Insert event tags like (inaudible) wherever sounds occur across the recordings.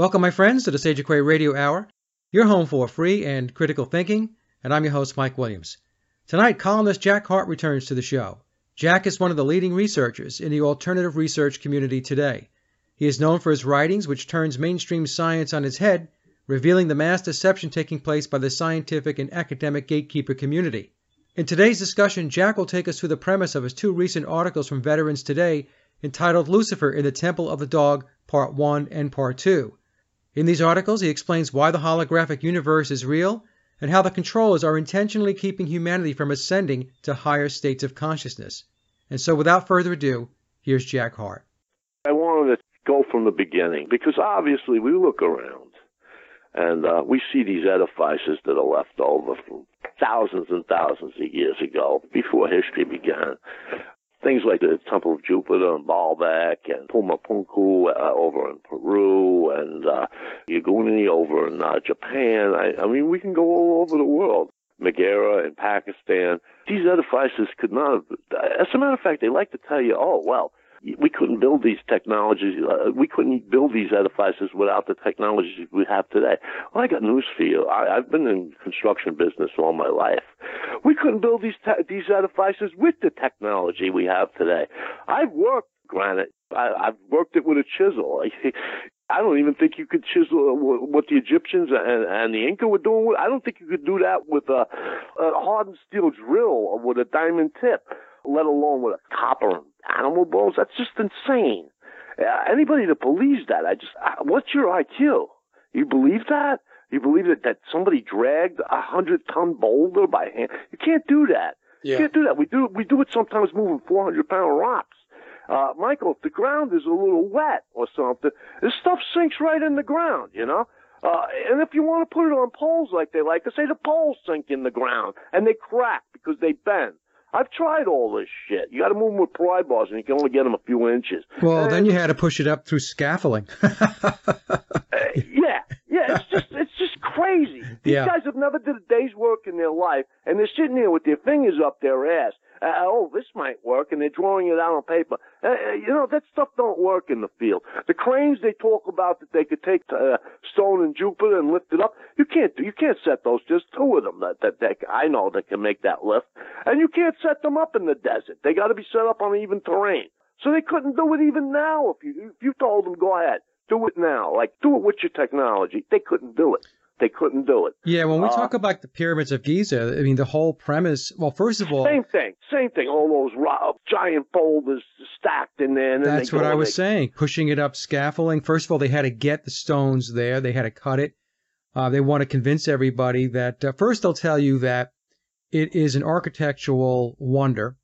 Welcome, my friends, to the Sage of Quay Radio Hour, your home for free and critical thinking, and I'm your host, Mike Williams. Tonight, columnist Jack Heart returns to the show. Jack is one of the leading researchers in the alternative research community today. He is known for his writings, which turns mainstream science on its head, revealing the mass deception taking place by the scientific and academic gatekeeper community. In today's discussion, Jack will take us through the premise of his two recent articles from Veterans Today entitled Lucifer in the Temple of the Dog, Part 1 and Part 2. In these articles, he explains why the holographic universe is real and how the controllers are intentionally keeping humanity from ascending to higher states of consciousness. And so, without further ado, here's Jack Heart. I wanted to go from the beginning because obviously we look around and uh, we see these edifices that are left over from thousands and thousands of years ago, before history began things like the Temple of Jupiter and Baalbek and Pumapunku uh, over in Peru and uh, Yonaguni over in uh, Japan. I, I mean, we can go all over the world. Mehrgarh in Pakistan. These edifices could not have. As a matter of fact, they like to tell you, oh, well, we couldn't build these technologies. Uh, we couldn't build these edifices without the technologies we have today. Well, I got news for you. I, I've been in construction business all my life. We couldn't build these te- these edifices with the technology we have today. I've worked granite. I, I've worked it with a chisel. (laughs) I don't even think you could chisel what the Egyptians and, and the Inca were doing. I don't think you could do that with a, a hardened steel drill or with a diamond tip let alone with a copper and animal bones. That's just insane. Uh, anybody that believes that, I just, uh, what's your IQ? You believe that? You believe that, that somebody dragged a hundred ton boulder by hand? You can't do that. Yeah. You can't do that. We do, we do it sometimes moving 400 pound rocks. Uh, Michael, if the ground is a little wet or something, this stuff sinks right in the ground, you know? Uh, and if you want to put it on poles like they like to say, the poles sink in the ground and they crack because they bend. I've tried all this shit. You got to move them with pry bars, and you can only get them a few inches. Well, and, then you had to push it up through scaffolding. (laughs) uh, yeah, yeah. It's just (laughs) it's just crazy. These yeah. guys have never did a day's work in their life, and they're sitting there with their fingers up their ass, uh, oh, this might work, and they're drawing it out on paper. Uh, uh, you know, that stuff don't work in the field. The cranes they talk about that they could take uh, stone in Jupiter and lift it up, you can't do, you can't set those. There's two of them that, that, that I know that can make that lift. And you can't set them up in the desert. They gotta be set up on even terrain. So they couldn't do it even now if you, if you told them, go ahead, do it now. Like, do it with your technology. They couldn't do it. They couldn't do it. Yeah, when we uh, talk about the pyramids of Giza, I mean, the whole premise. Well, first of all, same thing, same thing. All those rock, giant boulders stacked in there. that's what I was they, saying. Pushing it up scaffolding. First of all, they had to get the stones there. They had to cut it. Uh, they want to convince everybody that uh, first they'll tell you that it is an architectural wonder,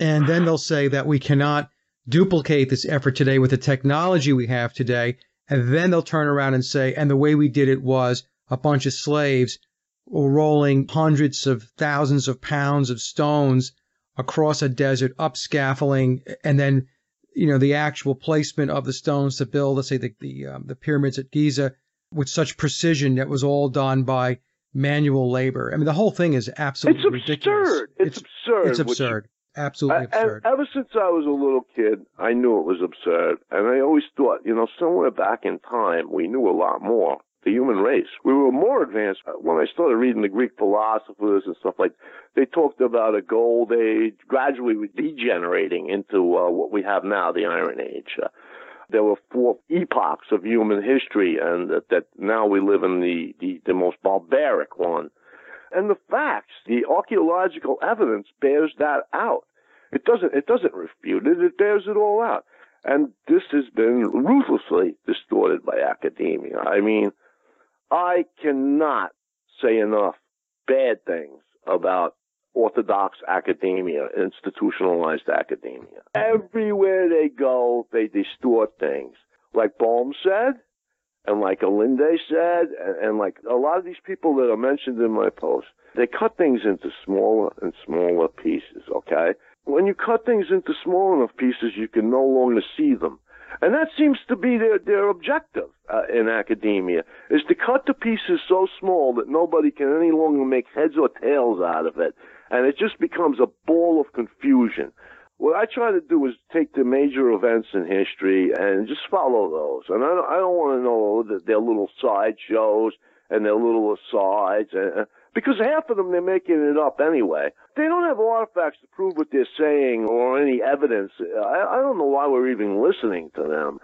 and then they'll say that we cannot duplicate this effort today with the technology we have today and then they'll turn around and say, and the way we did it was a bunch of slaves rolling hundreds of thousands of pounds of stones across a desert, up scaffolding, and then you know the actual placement of the stones to build, let's say the the, um, the pyramids at Giza, with such precision that was all done by manual labor. I mean, the whole thing is absolutely it's ridiculous. Absurd. It's, it's absurd. It's absurd. Absolutely absurd. ever since I was a little kid, I knew it was absurd. And I always thought, you know, somewhere back in time, we knew a lot more. The human race. We were more advanced. When I started reading the Greek philosophers and stuff like, they talked about a gold age, gradually degenerating into uh, what we have now, the Iron Age. Uh, there were four epochs of human history, and that, that now we live in the, the, the most barbaric one. And the facts, the archaeological evidence bears that out. It doesn't, it doesn't refute it, it bears it all out. And this has been ruthlessly distorted by academia. I mean, I cannot say enough bad things about orthodox academia, institutionalized academia. Everywhere they go, they distort things. Like Bohm said, and like Alinde said, and, and like a lot of these people that are mentioned in my post, they cut things into smaller and smaller pieces, okay? When you cut things into small enough pieces, you can no longer see them. And that seems to be their, their objective uh, in academia, is to cut the pieces so small that nobody can any longer make heads or tails out of it. And it just becomes a ball of confusion. What I try to do is take the major events in history and just follow those. And I don't, I don't want to know that their little side shows and their little asides, and, because half of them they're making it up anyway. They don't have artifacts to prove what they're saying or any evidence. I, I don't know why we're even listening to them.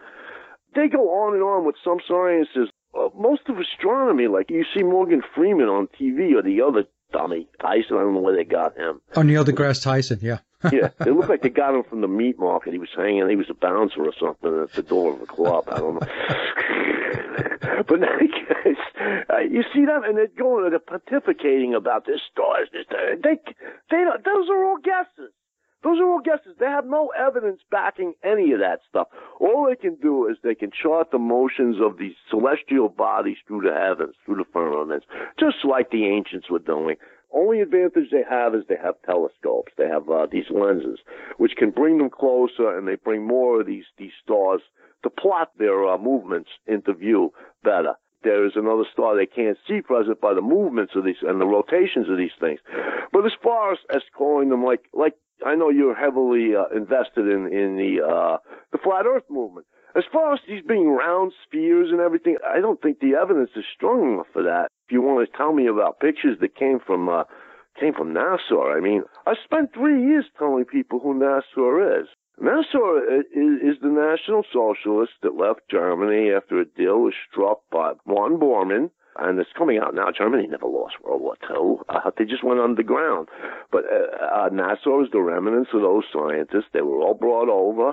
They go on and on with some sciences. Uh, most of astronomy, like you see Morgan Freeman on TV or the other dummy Tyson. I don't know where they got him. Oh, Neil deGrasse Tyson, yeah. (laughs) yeah, it looked like they got him from the meat market. He was hanging. He was a bouncer or something at the door of the club. I don't know. (laughs) but uh, you see them, and they're going, they're pontificating about this stars. This, they, they, those are all guesses. Those are all guesses. They have no evidence backing any of that stuff. All they can do is they can chart the motions of these celestial bodies through the heavens, through the firmaments, just like the ancients were doing. Only advantage they have is they have telescopes. They have uh, these lenses, which can bring them closer, and they bring more of these these stars to plot their uh, movements into view better. There is another star they can't see present by the movements of these and the rotations of these things. But as far as, as calling them like like I know you're heavily uh, invested in in the uh, the flat Earth movement. As far as these being round spheres and everything, I don't think the evidence is strong enough for that. If you want to tell me about pictures that came from uh, came from NASA, I mean, I spent three years telling people who NASA is. NASA is, is the National Socialist that left Germany after a deal was struck by von Bormann and it's coming out now. Germany never lost World War II. Uh, they just went underground. But uh, uh, NASA is the remnants of those scientists. They were all brought over.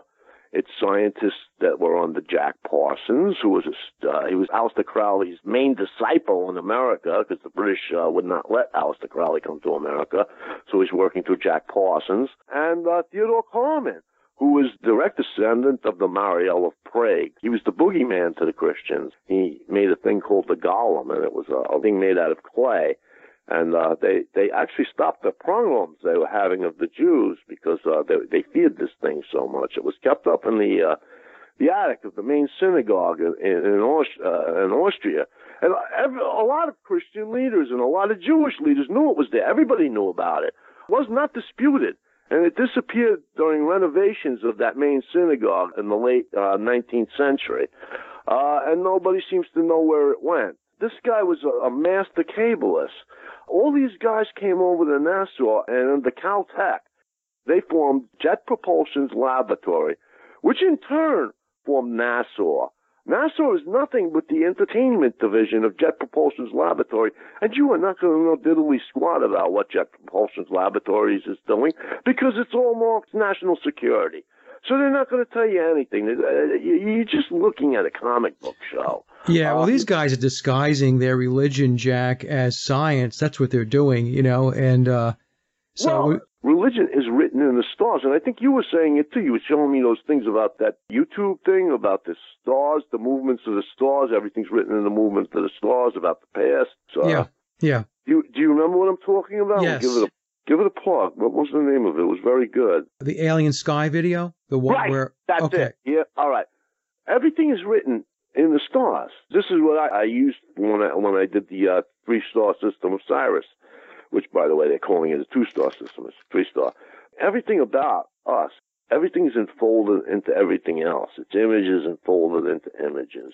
It's scientists that were under Jack Parsons, who was a, uh, he was Aleister Crowley's main disciple in America, because the British uh, would not let Aleister Crowley come to America. So he's working through Jack Parsons and uh, Theodore Kármán who was direct descendant of the Maharal of Prague. He was the boogeyman to the Christians. He made a thing called the golem, and it was a, thing made out of clay. And uh, they they actually stopped the pogroms they were having of the Jews because uh, they they feared this thing so much. It was kept up in the uh, the attic of the main synagogue in in, Aust- uh, in Austria. And a lot of Christian leaders and a lot of Jewish leaders knew it was there. Everybody knew about it. It was not disputed and it disappeared during renovations of that main synagogue in the late uh, 19th century, uh, and nobody seems to know where it went. This guy was a, a master kabbalist. All these guys came over to NASA and the Caltech, they formed Jet Propulsion's laboratory, which in turn formed NASA. NASA is nothing but the entertainment division of Jet Propulsion's laboratory, and you are not going to know diddly squat about what Jet Propulsion's laboratories is doing because it's all marked national security. So they're not going to tell you anything. Uh, you're just looking at a comic book show. Yeah, well, um, these guys are disguising their religion, Jack, as science. That's what they're doing, you know, and uh, so. Well, religion is written in the stars. And I think you were saying it too. You were showing me those things about that YouTube thing, about the stars, the movements of the stars. Everything's written in the movements of the stars, about the past. So, yeah. Yeah. Do you, do you remember what I'm talking about? Yes. Give it a Give it a plug. What was the name of it? It was very good. The Alien Sky video? The one right. where That's okay. it. Yeah. All right. Everything is written in the stars. This is what I, I used when I when I did the uh, three star system of Sirius which by the way they're calling it a two-star system. It's a three-star. Everything about us, everything is enfolded into everything else. It's images enfolded into images.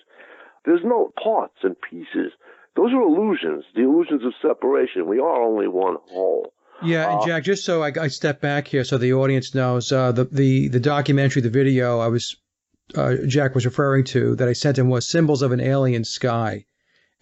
There's no parts and pieces. Those are illusions, the illusions of separation. We are only one whole. Yeah, and uh, Jack, just so I, I, step back here, so the audience knows, uh, the, the the documentary, the video I was uh, Jack was referring to that I sent him was "Symbols of an Alien Sky,"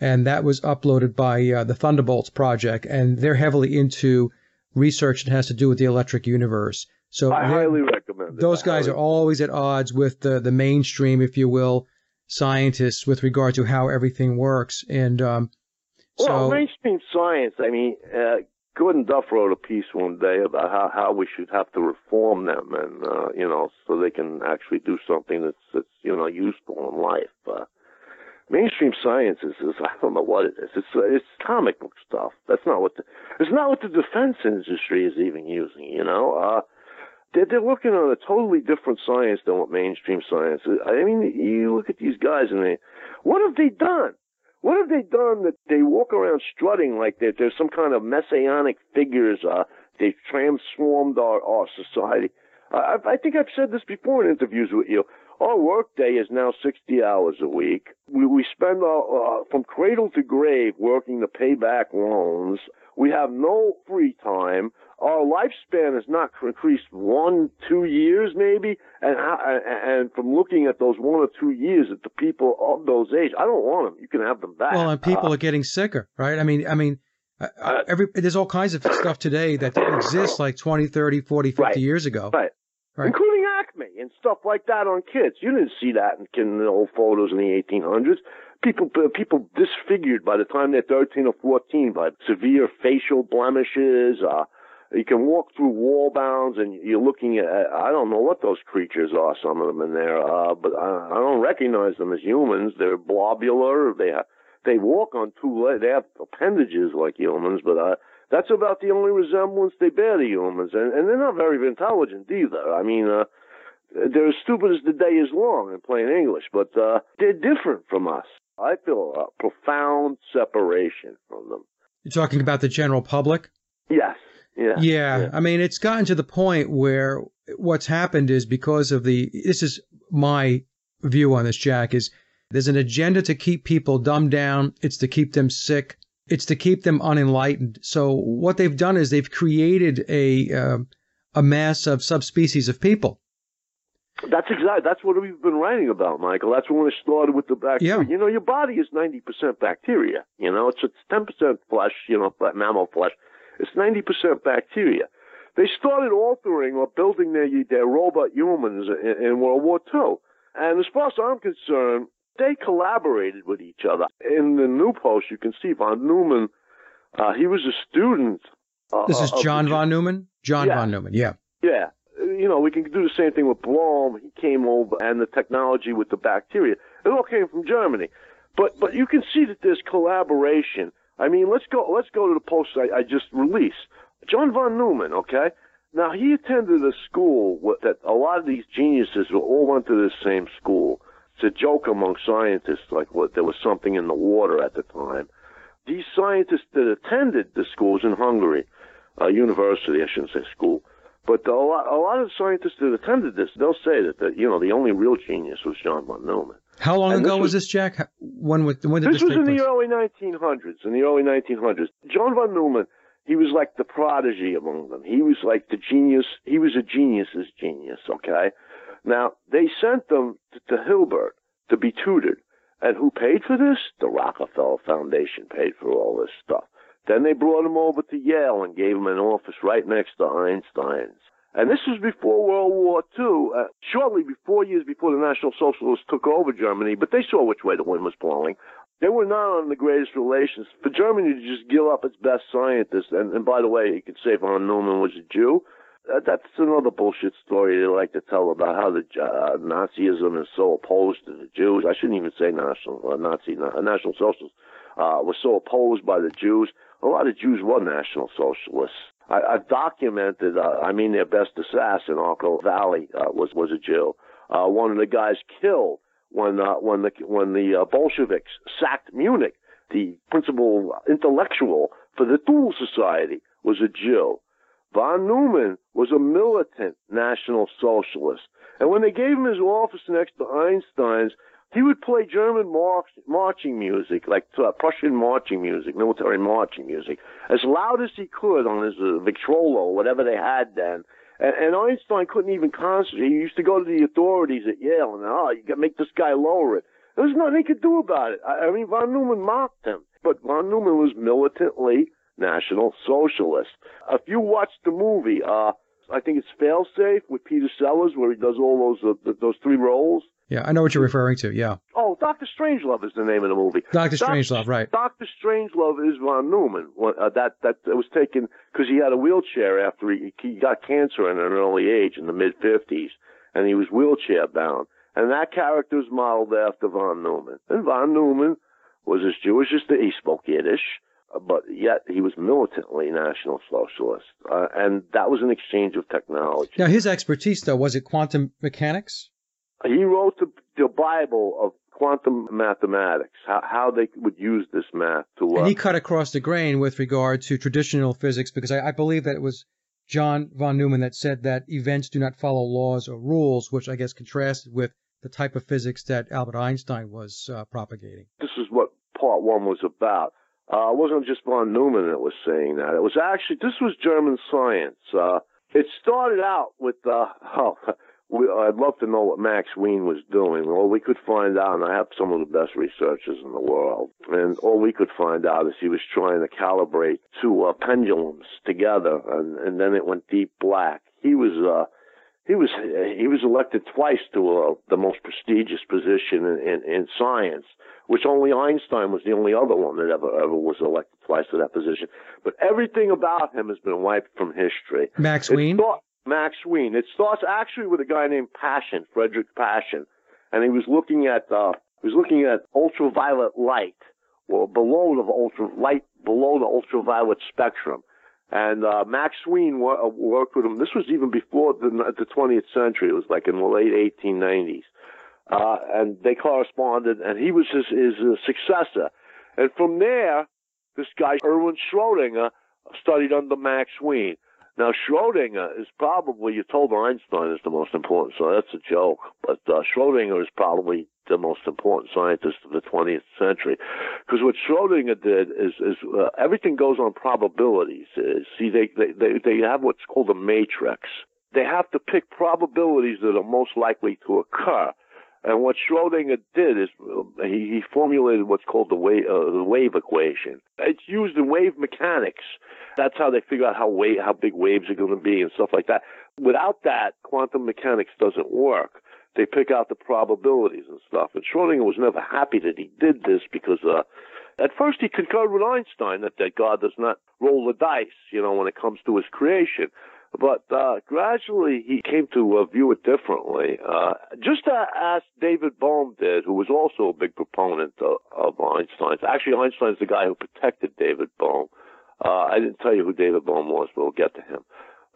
and that was uploaded by uh, the Thunderbolts project, and they're heavily into research that has to do with the electric universe. So I highly recommend it. Those guys are always at odds with the the mainstream, if you will, scientists with regard to how everything works. And um, well, mainstream science. I mean, uh, Gordon Duff wrote a piece one day about how how we should have to reform them, and uh, you know, so they can actually do something that's that's you know useful in life. Uh, mainstream science is, is I don't know what it is. It's it's comic book stuff. That's not what the, it's not what the defense industry is even using. You know, uh, they're they're working on a totally different science than what mainstream science is. I mean, you look at these guys and they, what have they done? What have they done that they walk around strutting like they're, they're some kind of messianic figures? Uh, they've transformed our, our society. I, I think I've said this before in interviews with you. Our workday is now 60 hours a week. We, we spend our, uh, from cradle to grave working to pay back loans. We have no free time. Our lifespan has not increased one, two years maybe. And, and from looking at those one or two years at the people of those age, I don't want them. You can have them back. Well, and people uh, are getting sicker, right? I mean, I mean, uh, uh every, there's all kinds of stuff today that didn't exist like 20, 30, 40, 50 right, years ago. Right. Right. including Acme and stuff like that on kids. You didn't see that in, the old photos in the 1800s. People, people disfigured by the time they're 13 or 14 by severe facial blemishes. Uh, you can walk through Walmarts and you're looking at, I don't know what those creatures are, some of them in there, uh, but I, I don't recognize them as humans. They're blobular. They have, they walk on two legs. They have appendages like humans, but, uh, that's about the only resemblance they bear to humans, and, and they're not very intelligent either. I mean, uh, they're as stupid as the day is long in plain English, but uh, they're different from us. I feel a profound separation from them. You're talking about the general public? Yes. Yeah, yeah. Yeah. I mean, it's gotten to the point where what's happened is because of the, this is my view on this, Jack, is there's an agenda to keep people dumbed down. It's to keep them sick. It's to keep them unenlightened. So what they've done is they've created a uh, a mass of subspecies of people. That's exactly that's what we've been writing about, Michael. That's when it started with the bacteria. Yeah. You know, your body is ninety percent bacteria. You know, it's it's ten percent flesh. You know, mammal flesh. It's ninety percent bacteria. They started altering or building their their robot humans in, in World War II. And as far as I'm concerned, they collaborated with each other. In the new post, you can see von Neumann. Uh, he was a student. Uh, this is John von Neumann. John yeah. von Neumann. Yeah. Yeah. You know, we can do the same thing with Blom. He came over, and the technology with the bacteria. It all came from Germany. But but you can see that there's collaboration. I mean, let's go let's go to the post I, I just released. John von Neumann. Okay. Now he attended a school that a lot of these geniuses all went to the same school. It's a joke among scientists, like what there was something in the water at the time. These scientists that attended the schools in Hungary, uh, university, I shouldn't say school, but a lot, a lot of scientists that attended this, they'll say that, the, you know, the only real genius was John von Neumann. How long and ago was, was, this, Jack? When, when did this, this was in place? the early 1900s. In the early 1900s, John von Neumann, he was like the prodigy among them. He was like the genius. He was a genius's genius. Okay, now, they sent them to, to Hilbert to be tutored. And who paid for this? The Rockefeller Foundation paid for all this stuff. Then they brought him over to Yale and gave him an office right next to Einstein's. And this was before World War II, uh, shortly before years before the National Socialists took over Germany, but they saw which way the wind was blowing. They were not on the greatest relations. For Germany to just give up its best scientists, and, and by the way, you could say von Neumann was a Jew, uh, that's another bullshit story they like to tell about how the uh, Nazism is so opposed to the Jews. I shouldn't even say national uh, Nazi uh, National Socialists uh, was so opposed by the Jews. A lot of Jews were National Socialists. I, I've documented. Uh, I mean, their best assassin, Arco Valley, uh, was was a Jew. Uh, one of the guys killed when uh, when the when the uh, Bolsheviks sacked Munich. The principal intellectual for the Thule Society was a Jew. Von Neumann was a militant National Socialist. And when they gave him his office next to Einstein's, he would play German march, marching music, like uh, Prussian marching music, military marching music, as loud as he could on his uh, Victrola whatever they had then. And, and Einstein couldn't even concentrate. He used to go to the authorities at Yale and, oh, you got to make this guy lower it. There was nothing he could do about it. I, I mean, von Neumann mocked him. But von Neumann was militantly National Socialist. If you watch the movie, uh, I think it's Failsafe with Peter Sellers, where he does all those uh, those three roles. Yeah, I know what you're referring to. Yeah. Oh, Doctor Strangelove is the name of the movie. Doctor Strangelove, right? Doctor Strangelove is von Neumann. Uh, that that was taken because he had a wheelchair after he he got cancer at an early age in the mid fifties, and he was wheelchair bound. And that character is modeled after von Neumann. And von Neumann was as Jewish as the, he spoke Yiddish but yet he was militantly National Socialist, uh, and that was an exchange of technology. Now, his expertise, though, was it quantum mechanics? He wrote the, the Bible of quantum mathematics, how, how they would use this math to. Uh, and he cut across the grain with regard to traditional physics, because I, I believe that it was John von Neumann that said that events do not follow laws or rules, which I guess contrasted with the type of physics that Albert Einstein was uh, propagating. This is what part one was about. Uh, it wasn't just von Neumann that was saying that. It was actually, this was German science. Uh, it started out with, uh, (laughs) oh, we, I'd love to know what Max Wien was doing. All we could find out, and I have some of the best researchers in the world, and all we could find out is he was trying to calibrate two uh, pendulums together, and, and then it went deep black. He was, uh, he was he was elected twice to uh, the most prestigious position in, in, in science, which only Einstein was the only other one that ever ever was elected twice to that position. But everything about him has been wiped from history. Max Wien. Thought, Max Wien. It starts actually with a guy named Paschen, Frederick Paschen, and he was looking at uh, he was looking at ultraviolet light, or below the ultra light below the ultraviolet spectrum. And uh, Max Wien uh, worked with him. This was even before the, the 20th century. It was like in the late 1890s. Uh, and they corresponded, and he was his, his uh, successor. And from there, this guy, Erwin Schrodinger, studied under Max Wien. Now, Schrodinger is probably, you told Einstein is the most important, so that's a joke. But uh, Schrodinger is probably the most important scientist of the 20th century. Because what Schrodinger did is, is uh, everything goes on probabilities. Uh, see, they, they, they, they have what's called a matrix. They have to pick probabilities that are most likely to occur. And what Schrodinger did is he, he formulated what's called the wave, uh, the wave equation. It's used in wave mechanics. That's how they figure out how wave, how big waves are going to be and stuff like that. Without that, quantum mechanics doesn't work they pick out the probabilities and stuff. And Schrodinger was never happy that he did this because uh, at first he concurred with Einstein that, that God does not roll the dice, you know, when it comes to his creation. But uh, gradually he came to uh, view it differently. Uh, just as David Bohm did, who was also a big proponent of, of Einstein's. Actually, Einstein's the guy who protected David Bohm. Uh, I didn't tell you who David Bohm was, but we'll get to him.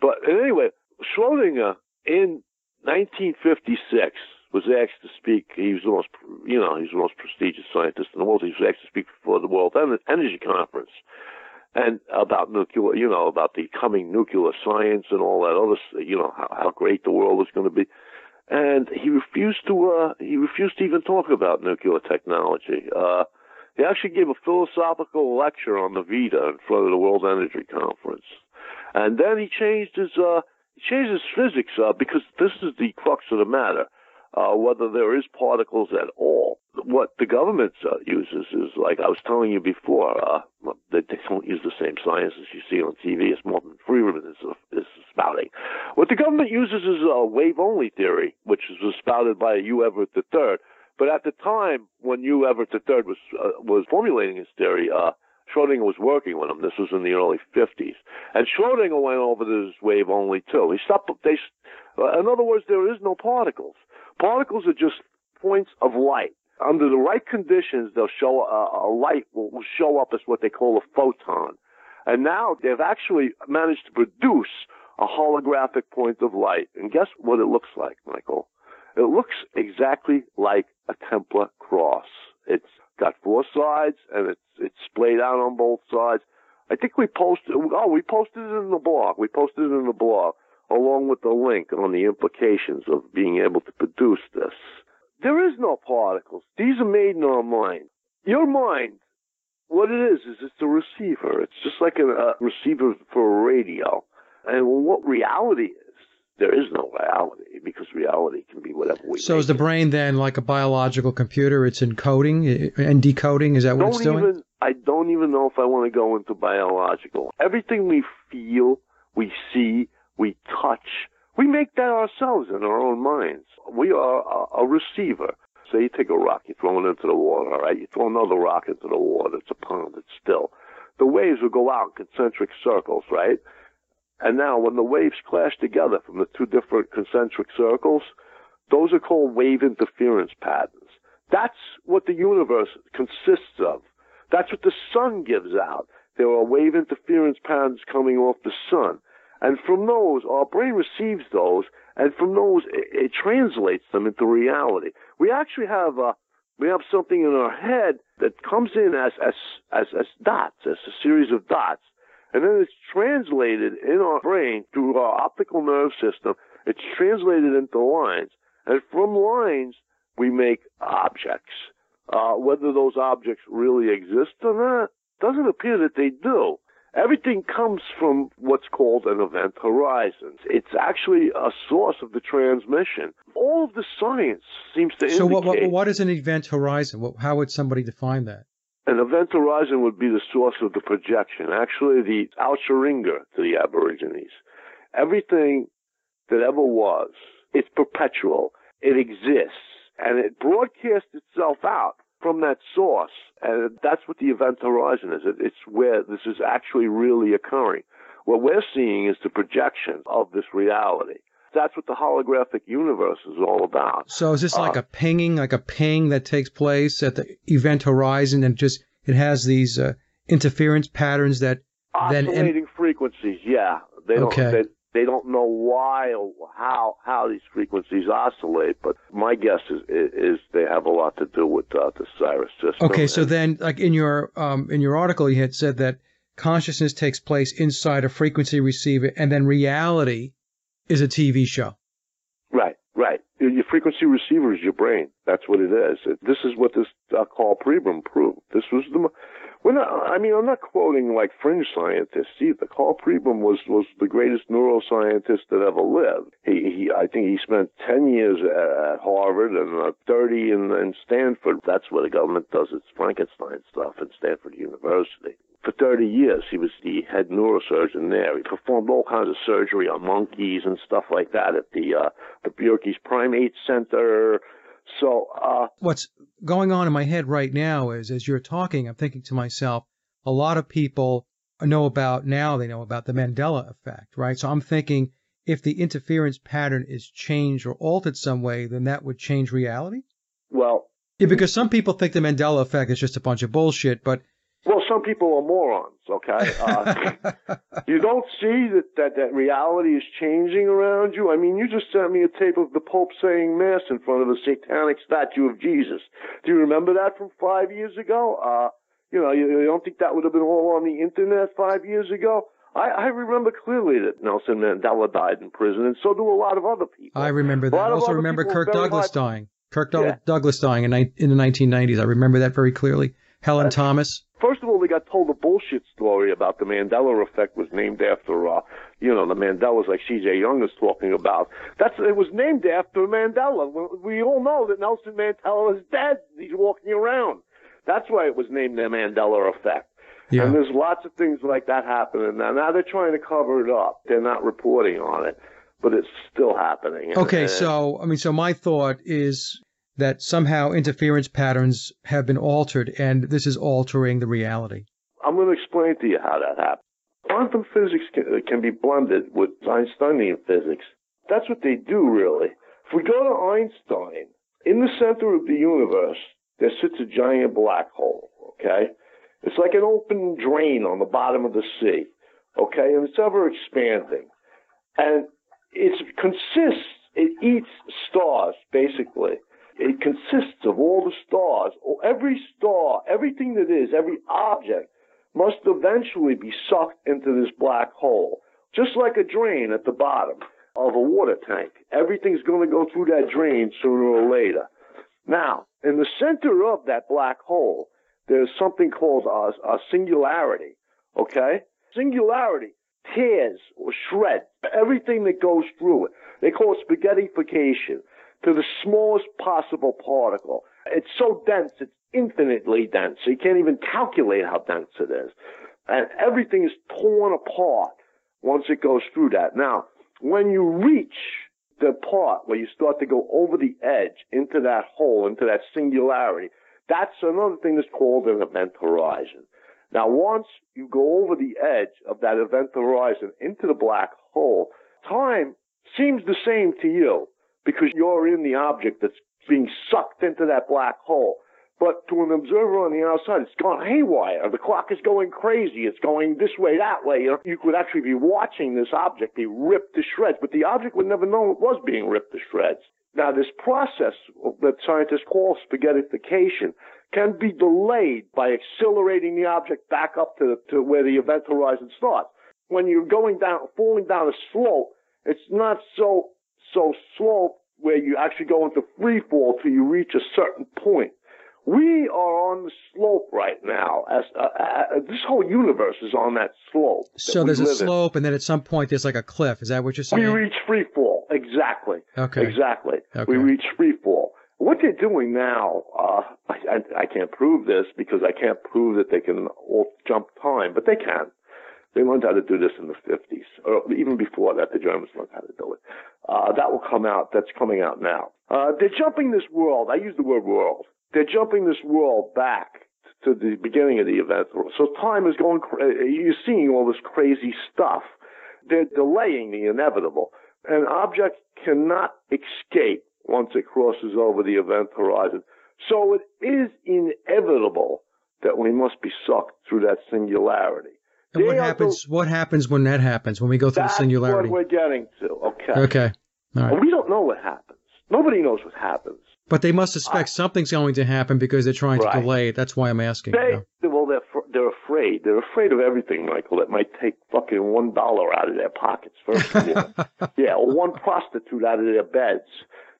But anyway, Schrodinger in 1956 was asked to speak. He was the most, you know, he's the most prestigious scientist in the world. He was asked to speak before the World Energy Conference and about nuclear, you know, about the coming nuclear science and all that other, you know, how, how great the world was going to be. And he refused to, uh, he refused to even talk about nuclear technology. Uh, he actually gave a philosophical lecture on the Veda in front of the World Energy Conference. And then he changed his, uh, changed his physics up because this is the crux of the matter. Uh, whether there is particles at all. What the government uh, uses is, like I was telling you before, uh, they, they don't use the same science as you see on TV. It's more Milton Friedman is, is spouting. What the government uses is a wave-only theory, which was spouted by Hugh Everett III. But at the time when Hugh Everett III was uh, was formulating his theory, uh, Schrodinger was working with him. This was in the early 50s. And Schrodinger went over this wave only too. He stopped, they, uh, in other words, there is no particles. Particles are just points of light. Under the right conditions, they'll show, uh, a light will, will show up as what they call a photon. And now they've actually managed to produce a holographic point of light. And guess what it looks like, Michael? It looks exactly like a Templar cross. It's got four sides and it's it's splayed out on both sides. I think we posted. Oh, we posted it in the blog. We posted it in the blog along with the link on the implications of being able to produce this. There is no particles. These are made in our mind. Your mind, what it is, is it's a receiver. It's just like a, a receiver for a radio. And what reality is, there is no reality because reality can be whatever we. So is the brain then like a biological computer? It's encoding and decoding. Is that what don't it's doing? Even, I don't even know if I want to go into biological. Everything we feel, we see, we touch, we make that ourselves in our own minds. We are a, a receiver. Say you take a rock, you throw it into the water, all right? You throw another rock into the water. It's a pond. It's still. The waves will go out in concentric circles, right? And now when the waves clash together from the two different concentric circles, those are called wave interference patterns. That's what the universe consists of. That's what the sun gives out. There are wave interference patterns coming off the sun. And from those, our brain receives those, and from those, it, it translates them into reality. We actually have a, we have something in our head that comes in as, as, as, as dots, as a series of dots. and then it's translated in our brain through our optical nerve system. It's translated into lines, and from lines we make objects. Uh, whether those objects really exist or not doesn't appear that they do. Everything comes from what's called an event horizon. It's actually a source of the transmission. All of the science seems to so indicate. So, what, what is an event horizon? How would somebody define that? An event horizon would be the source of the projection. Actually, the Alcheringa to the Aborigines. Everything that ever was, it's perpetual. It exists. And it broadcasts itself out from that source. And that's what the event horizon is. It's where this is actually really occurring. What we're seeing is the projection of this reality. That's what the holographic universe is all about. So is this like uh, a pinging, like a ping that takes place at the event horizon and just it has these uh, interference patterns that oscillating then em- frequencies? Yeah, they don't. Okay. They, they don't know why or how how these frequencies oscillate, but my guess is is they have a lot to do with uh, the Sirius system. Okay, so then, like in your um, in your article, you had said that consciousness takes place inside a frequency receiver, and then reality is a TV show. Right, right. Your frequency receiver is your brain. That's what it is. This is what this uh, Karl Pribram proved. This was the we're I mean, I'm not quoting like fringe scientists either. Karl Pribram was, was the greatest neuroscientist that ever lived. He, he, I think he spent 10 years at at Harvard and uh, 30 in, in Stanford. That's where the government does its Frankenstein stuff at Stanford University. For 30 years, he was the head neurosurgeon there. He performed all kinds of surgery on monkeys and stuff like that at the, uh, the Yerkes Primate Center, so, uh, what's going on in my head right now is as you're talking, I'm thinking to myself, a lot of people know about now, they know about the Mandela effect, right? So I'm thinking if the interference pattern is changed or altered some way, then that would change reality? Well, yeah, because some people think the Mandela effect is just a bunch of bullshit, but some people are morons. Okay, (laughs) uh, you don't see that, that that reality is changing around you. I mean, you just sent me a tape of the Pope saying mass in front of a satanic statue of Jesus. Do you remember that from five years ago? Uh, you know, you, you don't think that would have been all on the internet five years ago? I, I remember clearly that Nelson Mandela died in prison, and so do a lot of other people. I remember that. I also remember Kirk Douglas high... dying. Kirk yeah. Douglas dying in, in the 1990s. I remember that very clearly. Helen Thomas. First of all, got told a bullshit story about the Mandela effect was named after, uh, you know, the Mandelas like C.G. Jung is talking about. That's it was named after Mandela. We all know that Nelson Mandela is dead. He's walking around. That's why it was named the Mandela effect. Yeah. And there's lots of things like that happening now. Now they're trying to cover it up. They're not reporting on it, but it's still happening. Okay, and, so I mean, so my thought is that somehow interference patterns have been altered and this is altering the reality. I'm going to explain to you how that happens. Quantum physics can, uh, can be blended with Einsteinian physics. That's what they do, really. If we go to Einstein, in the center of the universe, there sits a giant black hole, okay? It's like an open drain on the bottom of the sea, okay? And it's ever expanding. And it consists, it eats stars, basically. It consists of all the stars. Every star, everything that is, every object must eventually be sucked into this black hole. Just like a drain at the bottom of a water tank. Everything's going to go through that drain sooner or later. Now, in the center of that black hole, there's something called a, a singularity. Okay? Singularity tears or shreds everything that goes through it. They call it spaghettification to the smallest possible particle. It's so dense, it's infinitely dense. So you can't even calculate how dense it is. And everything is torn apart once it goes through that. Now, when you reach the part where you start to go over the edge into that hole, into that singularity, that's another thing that's called an event horizon. Now, once you go over the edge of that event horizon into the black hole, time seems the same to you because you're in the object that's being sucked into that black hole. But to an observer on the outside, it's gone haywire. The clock is going crazy. It's going this way, that way. You, know, you could actually be watching this object be ripped to shreds, but the object would never know it was being ripped to shreds. Now, this process that scientists call spaghettification can be delayed by accelerating the object back up to, to where the event horizon starts. When you're going down, falling down a slope, it's not so, so slow where you actually go into free fall till you reach a certain point. We are on the slope right now. As uh, uh, this whole universe is on that slope. that So there's a live in. slope, and then at some point there's like a cliff. Is that what you're saying? We reach free fall. Exactly. Okay. Exactly. Okay. We reach free fall. What they're doing now, uh, I, I, I can't prove this because I can't prove that they can all jump time, but they can. They learned how to do this in the 50s, or even before that, the Germans learned how to do it. Uh, that will come out. That's coming out now. Uh, they're jumping this world. I use the word world. They're jumping this world back to the beginning of the event. Horizon. So time is going. Cra- you're seeing all this crazy stuff. They're delaying the inevitable. An object cannot escape once it crosses over the event horizon. So it is inevitable that we must be sucked through that singularity. And what They are happens? What happens when that happens? When we go through That's the singularity? what we're getting to. Okay. Okay. All right. We don't know what happens. Nobody knows what happens. But they must suspect ah. something's going to happen because they're trying to delay it. That's why I'm asking. They, you know. well, they're they're afraid. They're afraid of everything, Michael. That might take fucking one dollar out of their pockets first. of (laughs) yeah, or one prostitute out of their beds.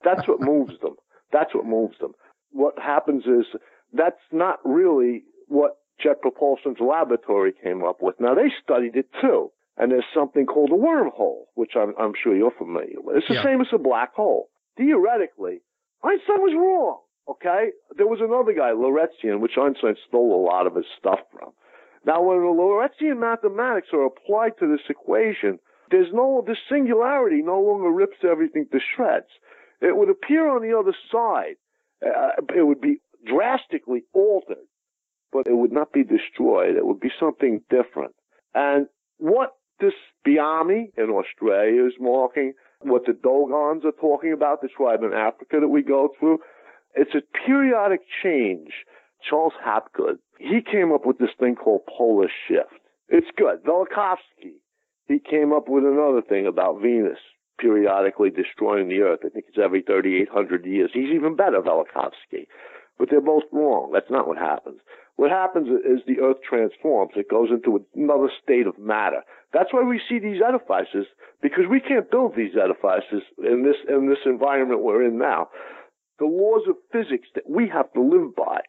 That's what moves them. That's what moves them. What happens is that's not really what Jet Propulsion's laboratory came up with. Now they studied it too, and there's something called a wormhole, which I'm, I'm sure you're familiar with. It's the Yeah. same as a black hole. Theoretically, Einstein was wrong. Okay, there was another guy, Lorentzian, which Einstein stole a lot of his stuff from. Now, when the Lorentzian mathematics are applied to this equation, there's no this singularity no longer rips everything to shreds. It would appear on the other side. Uh, it would be drastically altered, but it would not be destroyed. It would be something different. And what this Biami in Australia is marking, what the Dogons are talking about, the tribe in Africa that we go through, it's a periodic change. Charles Hapgood, he came up with this thing called polar shift. It's good. Velikovsky, he came up with another thing about Venus periodically destroying the Earth. I think it's every 3,800 years. He's even better, Velikovsky. But they're both wrong. That's not what happens. What happens is the Earth transforms. It goes into another state of matter. That's why we see these edifices, because we can't build these edifices in this, in this environment we're in now. The laws of physics that we have to live by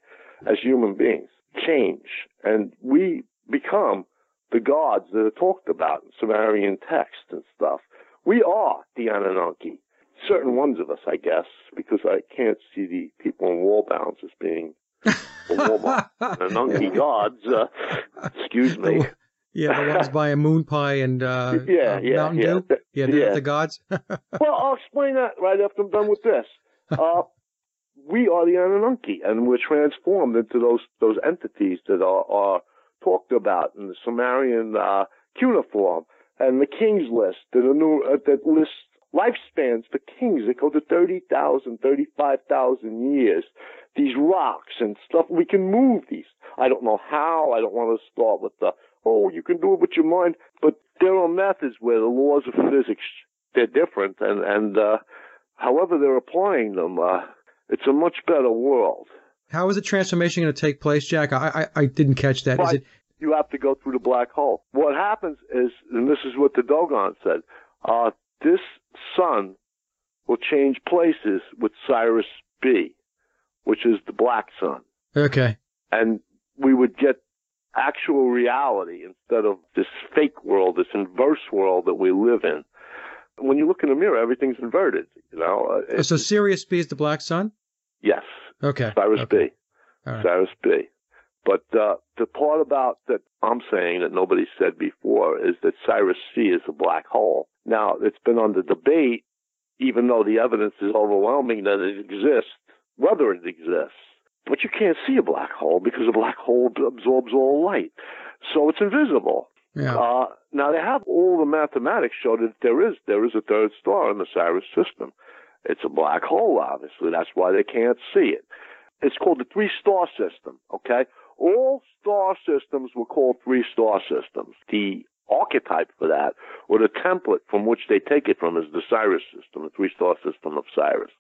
as human beings change, and we become the gods that are talked about in Sumerian texts and stuff. We are the Anunnaki. Certain ones of us, I guess, because I can't see the people in Walmarts as being the Anunnaki (laughs) gods. Uh, excuse me. The- yeah, the ones buying moon pie and uh, (laughs) Yeah, uh, yeah, Mountain yeah. Dew. Yeah, Yeah. the gods. (laughs) Well, I'll explain that right after I'm done with this. Uh, we are the Anunnaki, and we're transformed into those those entities that are, are talked about in the Sumerian uh, cuneiform and the King's List that, new, uh, that lists lifespans for kings that go to 30,000, 35,000 years. These rocks and stuff, we can move these. I don't know how. I don't want to start with the, oh, you can do it with your mind. But there are methods where the laws of physics, they're different. And, and uh, however they're applying them, uh, it's a much better world. How is the transformation going to take place, Jack? I I, I didn't catch that. Is it? you have to go through the black hole. What happens is, and this is what the Dogon said, uh, this sun will change places with Sirius B, which is the black sun. Okay. And we would get actual reality instead of this fake world, this inverse world that we live in. When you look in the mirror, everything's inverted, you know. Uh, so Sirius B is the black sun. yes, Okay. Sirius okay. B. All right. Sirius B. But uh, the part about that I'm saying that nobody said before is that Sirius C is a black hole. Now, it's been under debate, even though the evidence is overwhelming that it exists, whether it exists. But you can't see a black hole because a black hole absorbs all light. So it's invisible. Yeah. Uh, now they have all the mathematics show that there is there is a third star in the Sirius system. It's a black hole, obviously. That's why they can't see it. It's called the three star system. Okay, all star systems were called three star systems. The archetype for that, or the template from which they take it from, is the Sirius system, the three star system of Sirius.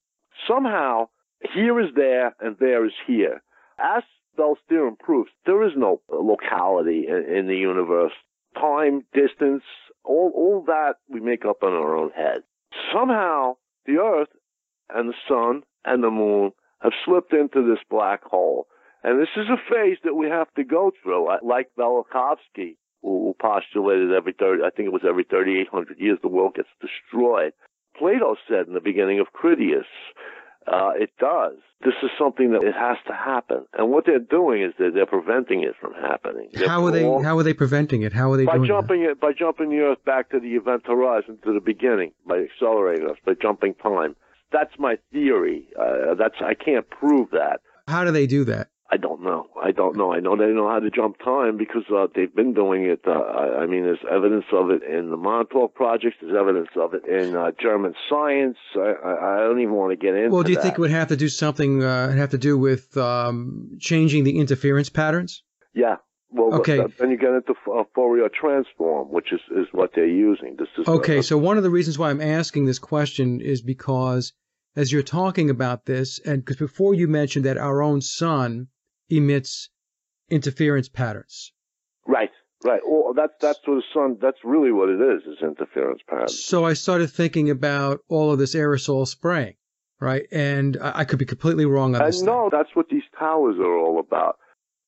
Somehow, here is there and there is here. As Bell's theorem proves, there is no locality in, in the universe. Time, distance, all, all that we make up in our own head. Somehow, the Earth and the Sun and the Moon have slipped into this black hole. And this is a phase that we have to go through, like Velikovsky, who postulated every 30, I think it was every 3,800 years the world gets destroyed. Plato said in the beginning of Critias, uh, it does. This is something that it has to happen, and what they're doing is that they're preventing it from happening. They're how are they? How are they preventing it? How are they by jumping that? it by jumping the Earth back to the event horizon to the beginning by accelerating us by jumping time. That's my theory. Uh, that's I can't prove that. How do they do that? I don't know. I don't know. I know they know how to jump time because uh, they've been doing it. Uh, I, I mean, there's evidence of it in the Montauk projects. There's evidence of it in uh, German science. I, I, I don't even want to get into. Well, do you that. think it would have to do something? Uh, have to do with um, changing the interference patterns? Yeah. Well, Okay. th- then you get into uh, Fourier transform, which is, is what they're using. This is Okay, so one of the reasons why I'm asking this question is because as you're talking about this, and because before you mentioned that our own sun emits interference patterns. right, right. Well, that's that's what the sun. That's really what it is. Is interference patterns. So I started thinking about all of this aerosol spraying, right? And I, I could be completely wrong on this. no, that's what these towers are all about.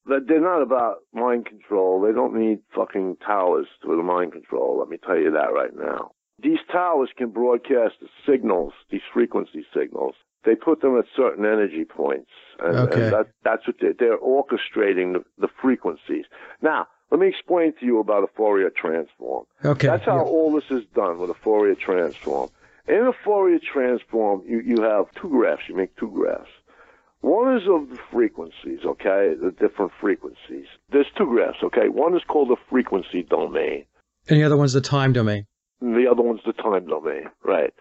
That they're not about mind control. They don't need fucking towers for the mind control. Let me tell you that right now. These towers can broadcast the signals, these frequency signals. They put them at certain energy points, and, Okay. and that, that's what they're, they're orchestrating the, the frequencies. Now, let me explain to you about a Fourier transform. Okay. That's how yeah. all this is done with a Fourier transform. In a Fourier transform, you, you have two graphs. You make two graphs. One is of the frequencies, okay, the different frequencies. There's two graphs, okay. One is called the frequency domain. And the other one's the time domain. And the other one's the time domain, right?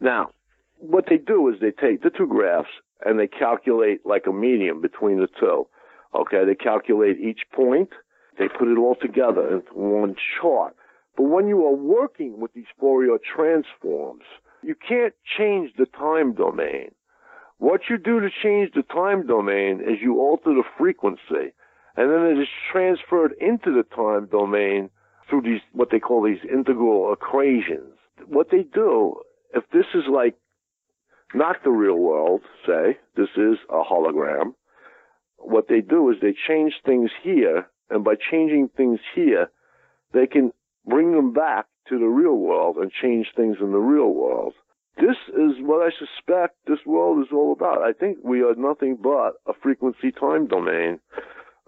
Now, what they do is they take the two graphs and they calculate like a medium between the two. Okay, they calculate each point, they put it all together into one chart. But when you are working with these Fourier transforms, you can't change the time domain. What you do to change the time domain is you alter the frequency, and then it is transferred into the time domain through these what they call these integral equations. What they do, if this is like not the real world, say this is a hologram, what they do is they change things here, and by changing things here, they can bring them back to the real world and change things in the real world. This is what I suspect this world is all about. I think we are nothing but a frequency time domain.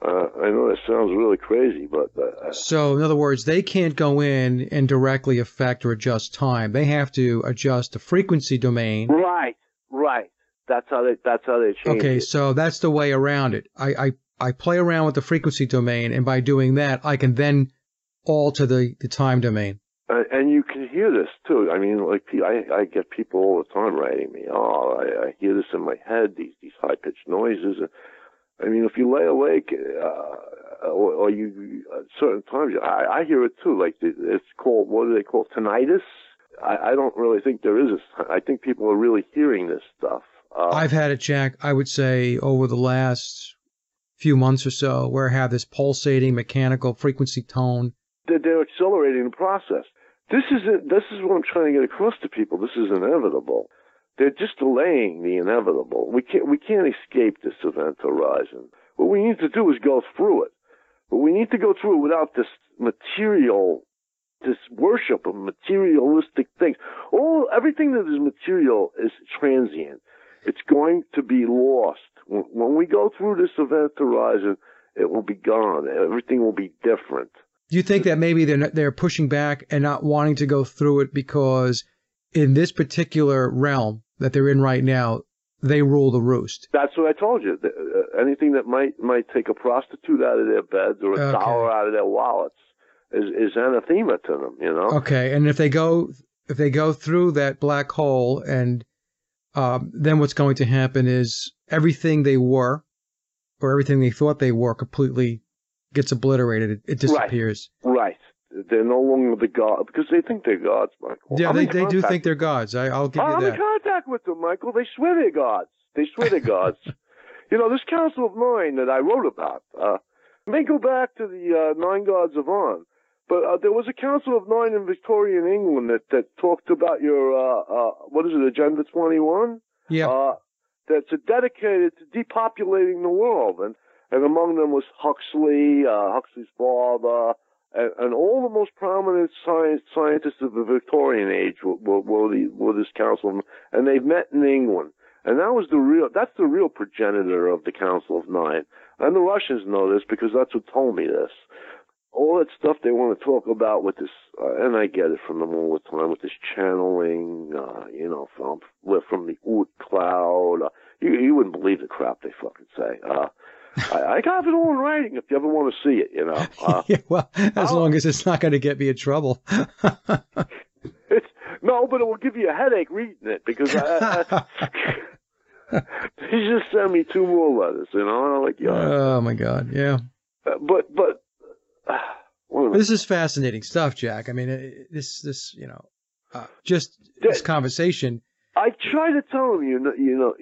Uh, I know that sounds really crazy, but uh, So, in other words, they can't go in and directly affect or adjust time. They have to adjust the frequency domain. right, right. That's how they. That's how they change Okay, it. so that's the way around it. I, I, I play around with the frequency domain, and by doing that, I can then alter the, the time domain. Uh, and you can hear this too. I mean, like I, I get people all the time writing me. Oh, I, I hear this in my head. These these high pitched noises. I mean, if you lay awake, uh, or, or you at certain times, I, I hear it too. Like it's called what do they call it? tinnitus? I, I don't really think there is. A, I think people are really hearing this stuff. Uh, I've had it, Jack, I would say over the last few months or so, where I have this pulsating mechanical frequency tone. they're, they're accelerating the process. This is it. This is what I'm trying to get across to people. This is inevitable. They're just delaying the inevitable. We can't we can't escape this event horizon. What we need to do is go through it, but we need to go through it without this material, this worship of materialistic things. All everything that is material is transient. It's going to be lost when, we go through this event horizon. It will be gone. Everything will be different. Do you think that maybe they're not, they're pushing back and not wanting to go through it because in this particular realm that they're in right now, they rule the roost? That's what I told you. Uh, anything that might might take a prostitute out of their beds or a Okay. dollar out of their wallets is, is anathema to them. You know. Okay, and if they go if they go through that black hole, and um, then what's going to happen is everything they were, or everything they thought they were, completely gets obliterated. It, it disappears. Right. They're no longer the god because they think they're gods, Michael. Yeah, I'm they, they do think they're gods. I, I'll give you that. I'm in contact with them, Michael. They swear they're gods. They swear they're gods. (laughs) You know, this Council of Nine that I wrote about uh, may go back to the uh, Nine Gods of On, but uh, there was a Council of Nine in Victorian England that, that talked about your uh, uh, what is it, Agenda 21? Yeah. Uh, that's dedicated to depopulating the world, and and among them was Huxley, uh, Huxley's father, and, all the most prominent science, scientists of the Victorian age were, were, were, the, were this council, and they've met in England. And that was the real, that's the real progenitor of the Council of Nine. And the Russians know this because that's what told me this. All that stuff they want to talk about with this, uh, and I get it from them all the time, with this channeling, uh, you know, from, from the Oort cloud. Uh, you, you wouldn't believe the crap they fucking say. Uh, I, I have it all in writing if you ever want to see it, you know. (laughs) Uh, yeah, well, as I'll- long as it's not going to get me in trouble. it's, (laughs) (laughs) no, but it will give you a headache reading it because I, I, he just sent me two more letters, you know. And I'm like, yeah, oh my God, yeah. Uh, but but uh, wait a minute. This is fascinating stuff, Jack. I mean, it- this this you know, uh, just this conversation. I try to tell them, you know, you know,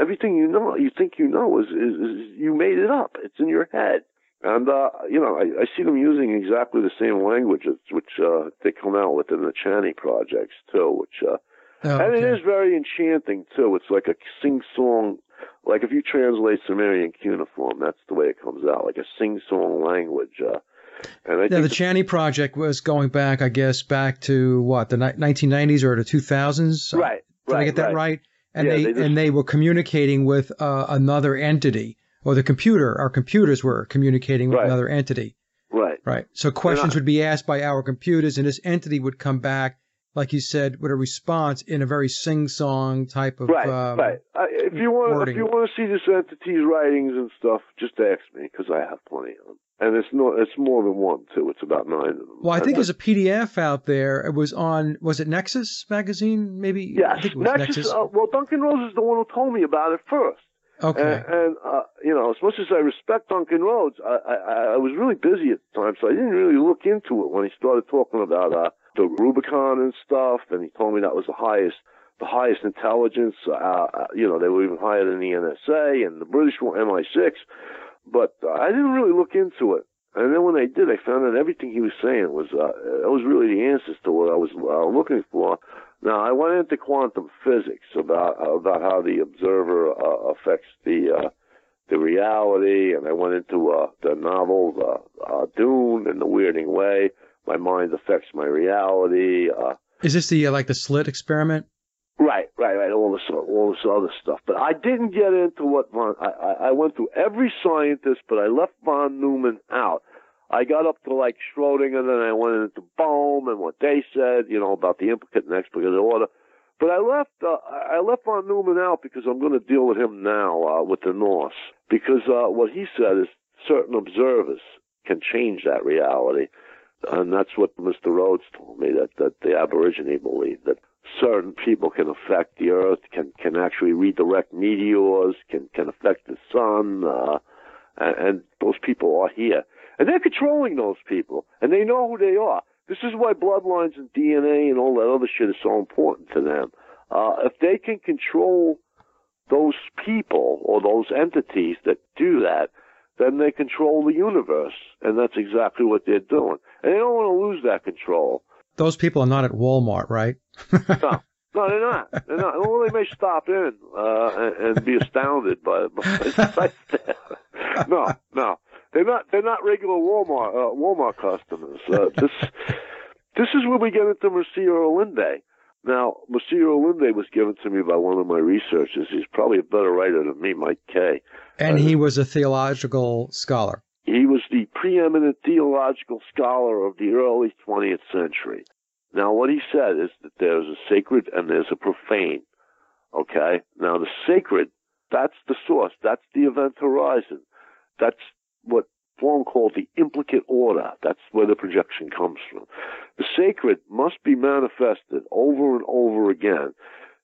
everything you know, you think you know is, is, is you made it up. It's in your head. And, uh, you know, I, I see them using exactly the same languages, which, uh, they come out with in the Chani projects too, which, uh, Oh, and it okay. is very enchanting too. It's like a sing-song, like if you translate Sumerian cuneiform, that's the way it comes out, like a sing-song language. Uh, and I Yeah, think the Chani project was going back, I guess, back to what the ni- 1990s or the 2000s. right, Did right, I get that right? And Yeah, they, they just- and they were communicating with uh, another entity, or the computer. Our computers were communicating with Right. another entity. Right. Right. So questions would be asked by our computers, and this entity would come back, like you said, with a response in a very sing-song type of. Right, um, right. Uh, if you want, wording. if you want to see this entity's writings and stuff, just ask me because I have plenty of them, and it's no, it's more than one too. It's about nine of them. Well, I think And there's a PDF out there. It was on, was it Nexus magazine? Maybe. Yes, I think it was Nexus. Nexus. Uh, well, Duncan Roads is the one who told me about it first. okay. And, and uh, you know, as much as I respect Duncan Roads, I, I, I was really busy at the time, so I didn't really look into it when he started talking about uh, the Rubicon and stuff. And he told me that was the highest, the highest intelligence. Uh, uh, you know, they were even higher than the NSA and the British were MI6. But uh, I didn't really look into it. And then when I did, I found out everything he was saying was uh, that was really the answers to what I was uh, looking for. Now I went into quantum physics about about how the observer uh, affects the uh, the reality, and I went into uh, the novel uh, uh, Dune in the weirding way. My mind affects my reality. Uh, Is this the uh, like the slit experiment? Right, right, right. All this, all this other stuff. But I didn't get into what von. I, I, went through every scientist, but I left von Neumann out. I got up to like Schrodinger, and then I went into Bohm and what they said, you know, about the implicate and explicate order. But I left, uh, I left von Neumann out because I'm going to deal with him now uh, with the Norse. Because uh, what he said is certain observers can change that reality, and that's what Mr. Roads told me that that the Aborigine believed that certain people can affect the earth, can can actually redirect meteors, can can affect the sun, uh, and, and those people are here, and they're controlling those people, and they know who they are. This is why bloodlines and DNA and all that other shit is so important to them. Uh, if they can control those people or those entities that do that, then they control the universe, and that's exactly what they're doing. And they don't want to lose that control. Those people are not at Walmart, right? No, no, they're not. They're not. Well, they may stop in uh, and, and be astounded by, by (laughs) the sights there. No, no, they're not. They're not regular Walmart uh, Walmart customers. Uh, this this is where we get into Mircea Eliade. Now, Mircea Eliade was given to me by one of my researchers. He's probably a better writer than me, Mike Kay. And he was a theological scholar. He was the preeminent theological scholar of the early 20th century. Now, what he said is that there's a sacred and there's a profane. Okay? Now, the sacred, that's the source. That's the event horizon. That's what Fong called the implicate order. That's where the projection comes from. The sacred must be manifested over and over again.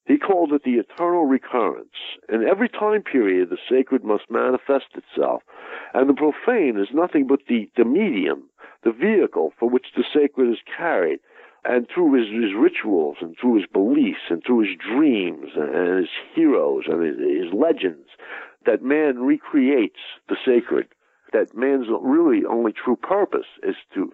He called it the eternal recurrence. In every time period, the sacred must manifest itself. And the profane is nothing but the, the medium, the vehicle for which the sacred is carried. And through his, his rituals and through his beliefs and through his dreams and his heroes and his, his legends, that man recreates the sacred. That man's really only true purpose is to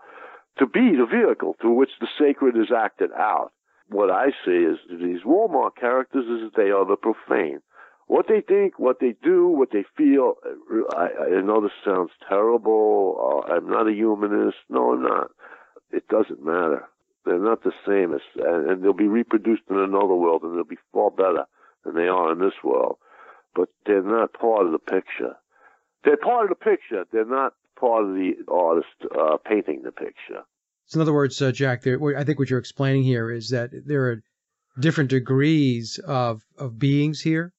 to be the vehicle through which the sacred is acted out. What I see is these Walmart characters is that they are the profane. What they think, what they do, what they feel. I, I know this sounds terrible. Uh, I'm not a humanist. No, I'm not. It doesn't matter. They're not the same as, and, and they'll be reproduced in another world, and they'll be far better than they are in this world. But they're not part of the picture. They're part of the picture. They're not part of the artist uh, painting the picture. So in other words, uh, Jack, there, I think what you're explaining here is that there are different degrees of of beings here.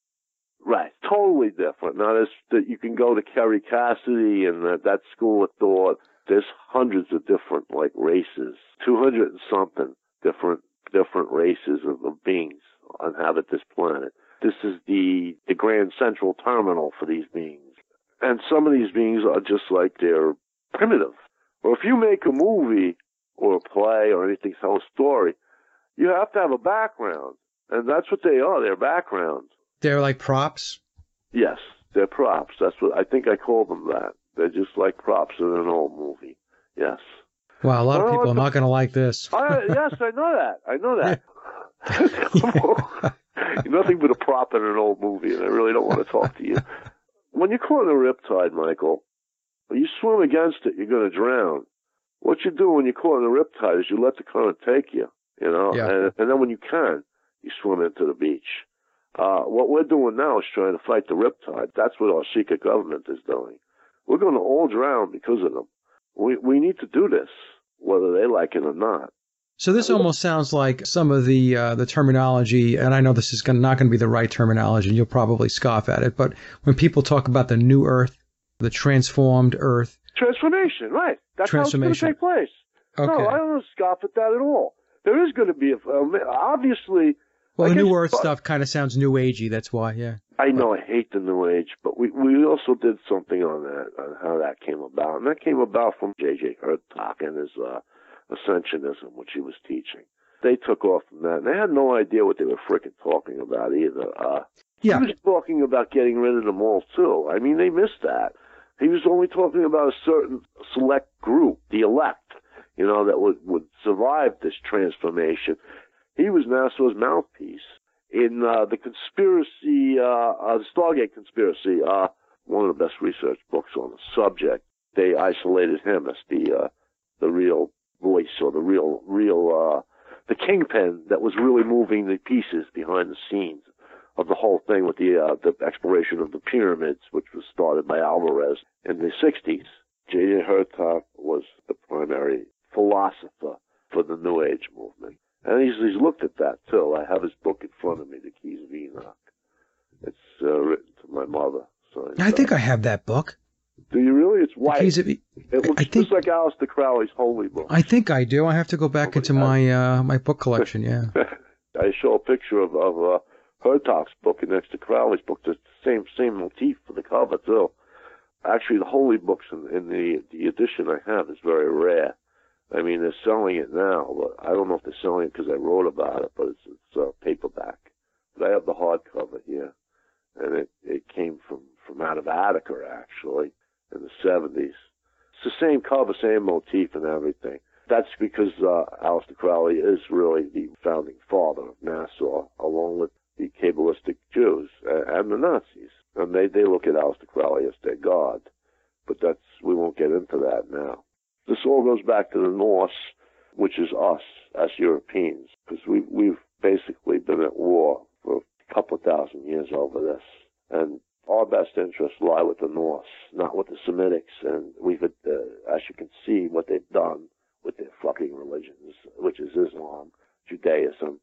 Right, totally different. Now, that you can go to Kerry Cassidy and that, that school of thought. There's hundreds of different like races, two hundred and something different different races of, of beings inhabit this planet. This is the the grand central terminal for these beings. And some of these beings are just like they're primitive. Or if you make a movie or a play or anything, tell a story, you have to have a background. And that's what they are, they're backgrounds. They're like props? Yes, they're props. That's what I think I call them that. They're just like props in an old movie. Yes. Wow, a lot of people are not going to like this. I, yes, I know that. I know that. (laughs) (laughs) Nothing but a prop in an old movie, and I really don't want to talk to you. When you're caught in a riptide, Michael, when you swim against it, you're going to drown. What you do when you're caught in a riptide is you let the current take you, you know, Yeah. and, and then when you can, you swim into the beach. Uh, what we're doing now is trying to fight the riptide. That's what our secret government is doing. We're going to all drown because of them. We we need to do this, whether they like it or not. So this almost sounds like some of the uh, the terminology, and I know this is gonna, not going to be the right terminology, and you'll probably scoff at it. But when people talk about the new Earth, the transformed Earth, Transformation, right? That's how it's going to Transformation. take place. okay. No, I don't scoff at that at all. There is going to be a, um, obviously. well, I the new guess- Earth stuff kind of sounds new agey. That's why, yeah. I know I hate the New Age, but we we also did something on that on how that came about, and that came about from J.J. Hurtak and his uh, Ascensionism, which he was teaching. They took off from that, and they had no idea what they were frickin' talking about either. Uh, Yeah. He was talking about getting rid of them all too. I mean, they missed that. He was only talking about a certain select group, the elect, you know, that would would survive this transformation. He was NASA's mouthpiece in uh, the conspiracy, uh, uh, the Stargate conspiracy. Uh, one of the best research books on the subject. They isolated him as the uh, the real voice or the real real uh, the kingpin that was really moving the pieces behind the scenes of the whole thing with the uh, the exploration of the pyramids, which was started by Alvarez in the 60s. J.J. Hurtak was the primary philosopher for the New Age movement. And he's, he's looked at that too. I have his book in front of me, The Keys of Enoch. It's uh, written to my mother. So I think I have that book. Do you really? It's white. Of- it looks I think- just like Aleister Crowley's Holy Book. I think I do. I have to go back Oh, into my my uh, my book collection. Yeah. (laughs) I show a picture of, of uh, Hurtak's book and next to Crowley's book. It's the same same motif for the cover too. Actually, the Holy Books in, in the the edition I have is very rare. I mean, they're selling it now, but I don't know if they're selling it because I wrote about it. But it's it's uh, paperback. But I have the hardcover here, and it it came from from out of Attica actually in the seventies. It's the same cover, same motif, and everything. That's because uh, Aleister Crowley is really the founding father of NASA, along with the Kabbalistic Jews uh, and the Nazis. And they, they look at Aleister Crowley as their god. But that's we won't get into that now. This all goes back to the Norse, which is us as Europeans, because we, we've basically been at war for a couple of thousand years over this. And our best interests lie with the Norse, not with the Semitics. And we've, uh, as you can see, what they've done with their fucking religions, which is Islam, Judaism,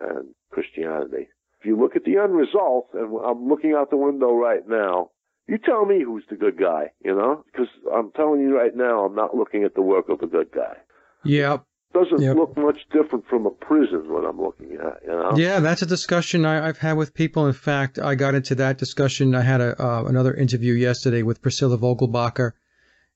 and Christianity. If you look at the end result, and I'm looking out the window right now, you tell me who's the good guy, you know? Because I'm telling you right now, I'm not looking at the work of the good guy. Yeah. Doesn't Yep. look much different from a prison what I'm looking at, you know? Yeah, that's a discussion I, I've had with people. In fact, I got into that discussion. I had a uh, another interview yesterday with Priscilla Vogelbacher,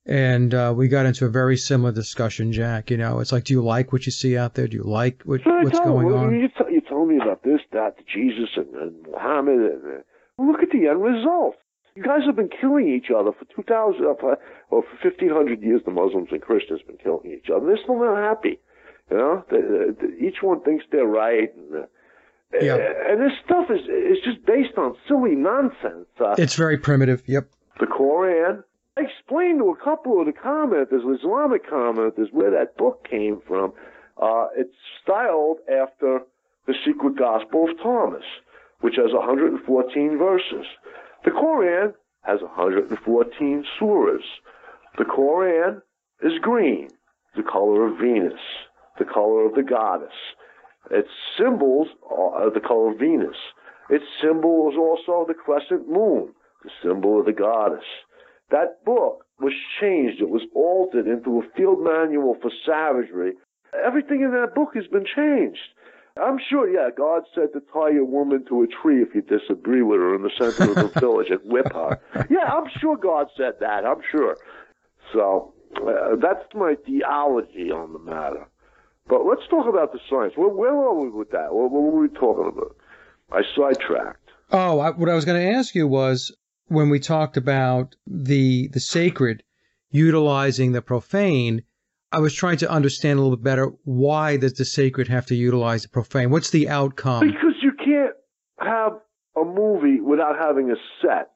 and uh, we got into a very similar discussion, Jack. You know, it's like, do you like what you see out there? Do you like what, what's going on? You, tell, me about this, that, Jesus, and, and Muhammad, and uh, look at the end result. You guys have been killing each other for 2,000, uh, for- or for 1,500 years. The Muslims and Christians have been killing each other. They're still not happy. You know, they, they, each one thinks they're right, and uh, Yeah. and this stuff is is just based on silly nonsense. Uh, It's very primitive. Yep. the Koran. I explained to a couple of the commenters, Islamic commenters, where that book came from. Uh, it's styled after the Secret Gospel of Thomas, which has 114 verses. The Koran has 114 surahs. The Koran is green, the color of Venus, the color of the goddess. Its symbols are the color of Venus. Its symbol is also the crescent moon, the symbol of the goddess. That book was changed. It was altered into a field manual for savagery. Everything in that book has been changed. I'm sure, yeah, God said to tie your woman to a tree if you disagree with her in the center of the (laughs) village and whip her. Yeah, I'm sure God said that. I'm sure. So uh, that's my theology on the matter. But let's talk about the science. Where, where are we with that? What, what were we talking about? I sidetracked. Oh, I, what I was going to ask you was when we talked about the the sacred utilizing the profane. I was trying to understand a little bit better why does the sacred have to utilize the profane? What's the outcome? Because you can't have a movie without having a set.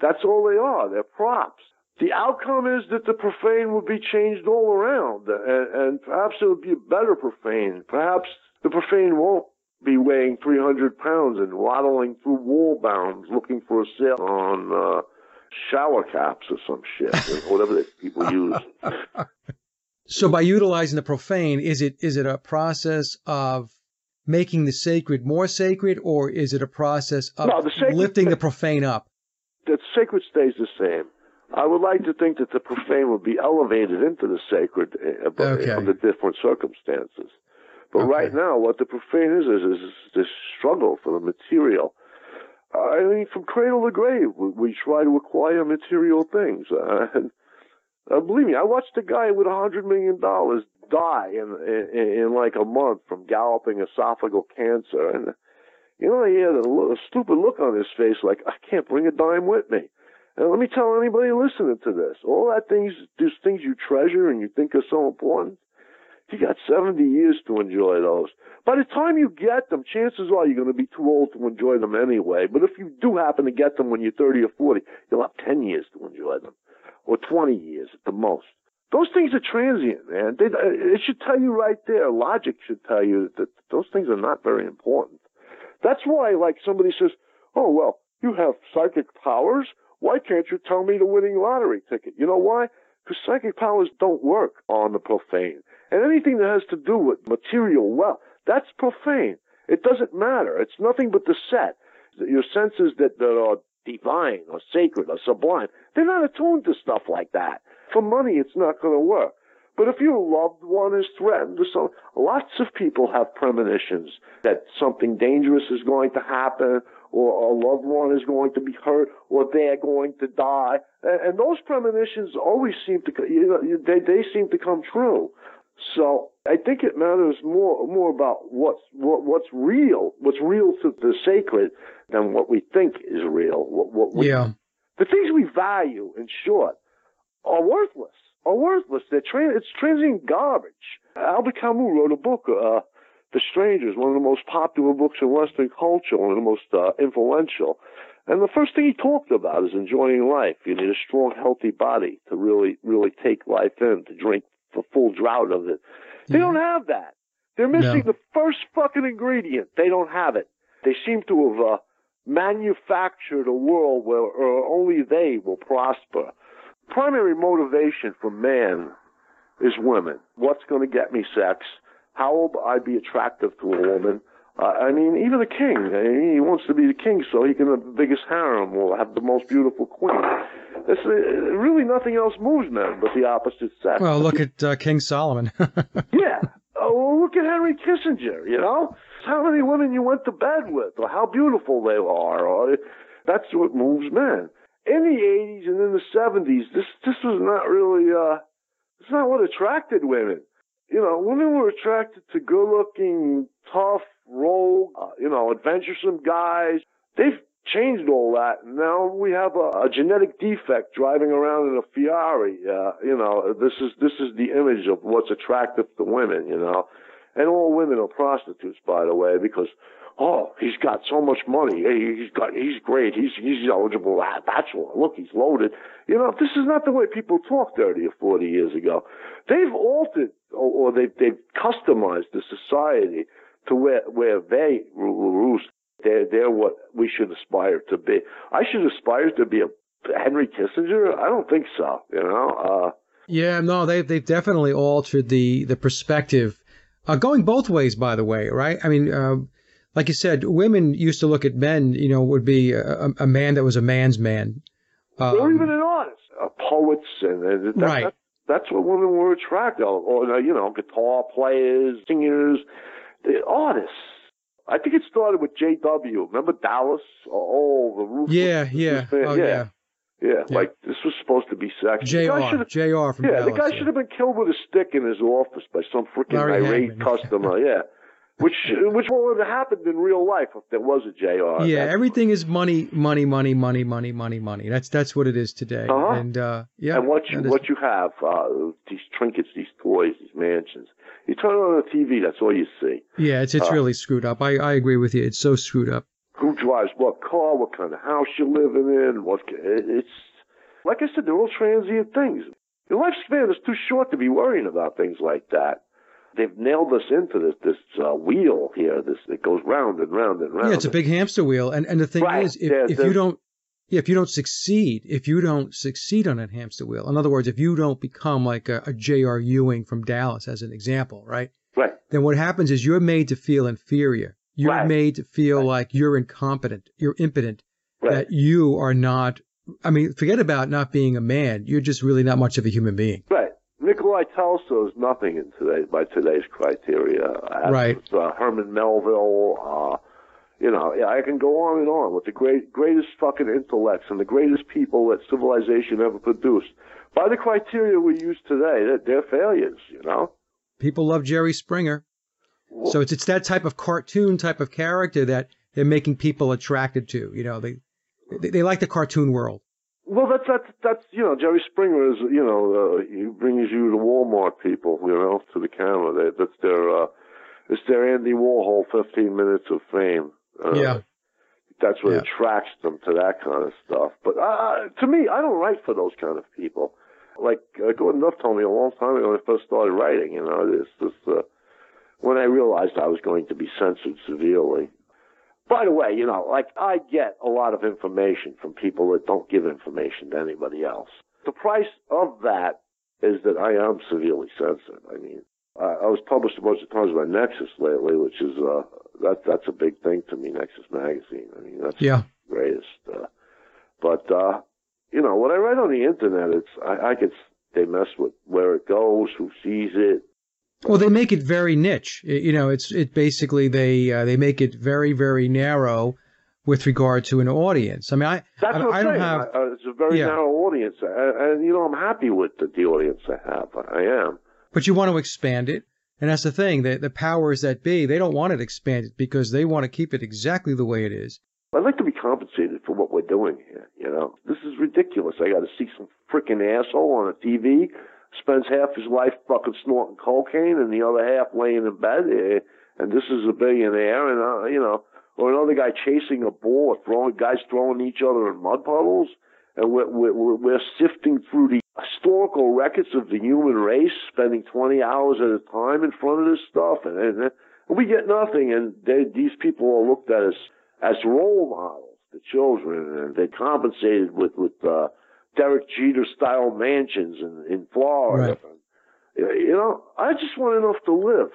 That's all they are. They're props. The outcome is that the profane will be changed all around, and, and perhaps it would be a better profane. Perhaps the profane won't be weighing 300 pounds and waddling through Walmarts looking for a sale on uh, shower caps or some shit, or whatever that people use. (laughs) So by utilizing the profane, is it is it a process of making the sacred more sacred, or is it a process of No, the sacred- lifting the profane up? the sacred stays the same. I would like to think that the profane would be elevated into the sacred uh, but Okay. under different circumstances. But Okay. right now, what the profane is is, is this struggle for the material. I mean, from cradle to grave, we, we try to acquire material things. Uh, (laughs) and uh, believe me, I watched a guy with a hundred million dollars die in, in in like a month from galloping esophageal cancer, and you know, he had a, a stupid look on his face, like I can't bring a dime with me. And let me tell anybody listening to this, all that things, these things you treasure and you think are so important, you got 70 years to enjoy those. By the time you get them, chances are you're going to be too old to enjoy them anyway. But if you do happen to get them when you're 30 or 40, you'll have 10 years to enjoy them, or 20 years at the most. Those things are transient, man. They, uh, it should tell you right there. Logic should tell you that those things are not very important. That's why, like, somebody says, oh, well, you have psychic powers. Why can't you tell me the winning lottery ticket? You know why? Because psychic powers don't work on the profane. And anything that has to do with material wealth, that's profane. It doesn't matter. It's nothing but the set. Your senses that, that are divine or sacred or sublime, they're not attuned to stuff like that. For money, it's not going to work. But if your loved one is threatened so, lots of people have premonitions that something dangerous is going to happen or a loved one is going to be hurt or they're going to die. And, and those premonitions always seem to, you know, they, they seem to come true. So I think it matters more more about what's what, what's real, what's real to the sacred, than what we think is real. What, what we, Yeah. The things we value, in short, are worthless. Are worthless. They're tra- it's transient garbage. Albert Camus wrote a book, uh, The Strangers, one of the most popular books in Western culture, one of the most uh, influential. And the first thing he talked about is enjoying life. You need a strong, healthy body to really, really take life in, to drink the full drought of it. They don't have that. They're missing No. the first fucking ingredient. They don't have it. They seem to have uh, manufactured a world where uh, only they will prosper. Primary motivation for man is women. What's going to get me sex? How will I be attractive to a woman? Uh, I mean, even the king. I mean, he wants to be the king so he can have the biggest harem or have the most beautiful queen. It's, uh, really nothing else moves men but the opposite sex. Well, look at uh, King Solomon. (laughs) Yeah. Oh, well, look at Henry Kissinger, you know? How many women you went to bed with, or how beautiful they are, or that's what moves men. in the 80s and in the 70s, this this was not really uh, it's not what attracted women. You know, women were attracted to good-looking, tough, rogue, uh, you know, adventuresome guys. They've changed all that. Now we have a, a genetic defect driving around in a Ferrari. Uh, you know, this is this is the image of what's attractive to women. You know, and all women are prostitutes, by the way, because oh, he's got so much money. He's got he's great. He's he's eligible bachelor. Look, he's loaded. You know, this is not the way people talked 30 or 40 years ago. They've altered or, or they've they've customized the society to where where they roost they're, they're what we should aspire to be. I should aspire to be a Henry Kissinger. I don't think so. You know. Uh, yeah, no, they've they've definitely altered the the perspective, uh, going both ways. By the way, right? I mean, uh, like you said, women used to look at men. You know, would be a, a man that was a man's man, um, or even an artist, uh, poets, and, and that, right. That, that's what women were attracted, or, or you know, guitar players, singers, the artists I think it started with J.W. Remember Dallas? Oh, the roof. Yeah, yeah. Oh, yeah. yeah. Yeah, like this was supposed to be sex. Jr. Jr. from yeah, Dallas, the guy yeah. should have been killed with a stick in his office by some freaking irate Hagman. (laughs) customer. yeah, which which would have happened in real life if there was a Jr. Yeah, everything is money, money, money, money, money, money, money. That's that's what it is today. Uh-huh. And uh, yeah, and what you is- what you have uh, these trinkets, these toys, these mansions. You turn on the TV, that's all you see. yeah, it's it's uh, really screwed up. I I agree with you. It's so screwed up. Who drives what car, what kind of house you're living in, what it- it's like I said, they're all transient things. Your lifespan is too short to be worrying about things like that. They've nailed us into this this uh, wheel here, this that goes round and round and round. Yeah, it's a big hamster wheel. And and the thing Right, is, if, yeah, if you don't, yeah, if you don't succeed, if you don't succeed on that hamster wheel, in other words, if you don't become like a, a J.R. Ewing from Dallas, as an example, right? right. Then what happens is you're made to feel inferior. You're Right. made to feel Right. like you're incompetent. You're impotent. Right. That you are not. I mean, forget about not being a man. You're just really not much of a human being. Right. Nikolai Tesla is nothing in today by today's criteria. As Right. Uh, Herman Melville. Uh, you know, I can go on and on with the great, greatest fucking intellects and the greatest people that civilization ever produced. By the criteria we use today, they're, they're failures. You know. People love Jerry Springer. So it's it's that type of cartoon type of character that they're making people attracted to. You know, they they, they like the cartoon world. Well, that's that's that's you know Jerry Springer is you know uh, he brings you the Walmart people you know to the camera. They, that's their uh, it's their Andy Warhol fifteen minutes of fame. Uh, Yeah. that's what Yeah. attracts them to that kind of stuff. But uh, to me, I don't write for those kind of people. Like uh, Gordon Duff told me a long time ago when I first started writing. You know, this this uh, when I realized I was going to be censored severely. By the way, you know, like I get a lot of information from people that don't give information to anybody else. The price of that is that I am severely censored. I mean, I, I was published a bunch of times by Nexus lately, which is uh, that that's a big thing to me. Nexus magazine. I mean, that's Yeah. the greatest. Uh, but uh, you know, what I write on the internet, it's I, I could they mess with where it goes, who sees it. Well, they make it very niche. I- You know, it's it basically they uh, they make it very very narrow with regard to an audience. I mean, I That's I, what I'm I don't saying. have. Uh, it's a very Yeah. narrow audience, and, and you know, I'm happy with the, the audience I have. I am. But you want to expand it, and that's the thing. The the powers that be, they don't want it expanded because they want to keep it exactly the way it is. I'd like to be compensated for what we're doing here. You know, this is ridiculous. I got to see some freaking asshole on a TV spends half his life fucking snorting cocaine and the other half laying in bed, eh, and this is a billionaire, and uh, you know, or another guy chasing a ball, or throwing guys throwing each other in mud puddles, and we're we're, we're sifting through the historical records of the human race, spending 20 hours at a time in front of this stuff, and, and, and we get nothing, and they, these people are looked at as as role models to children, and they're compensated with with uh, Derek Jeter style mansions in in Florida. You know, I just want enough to live.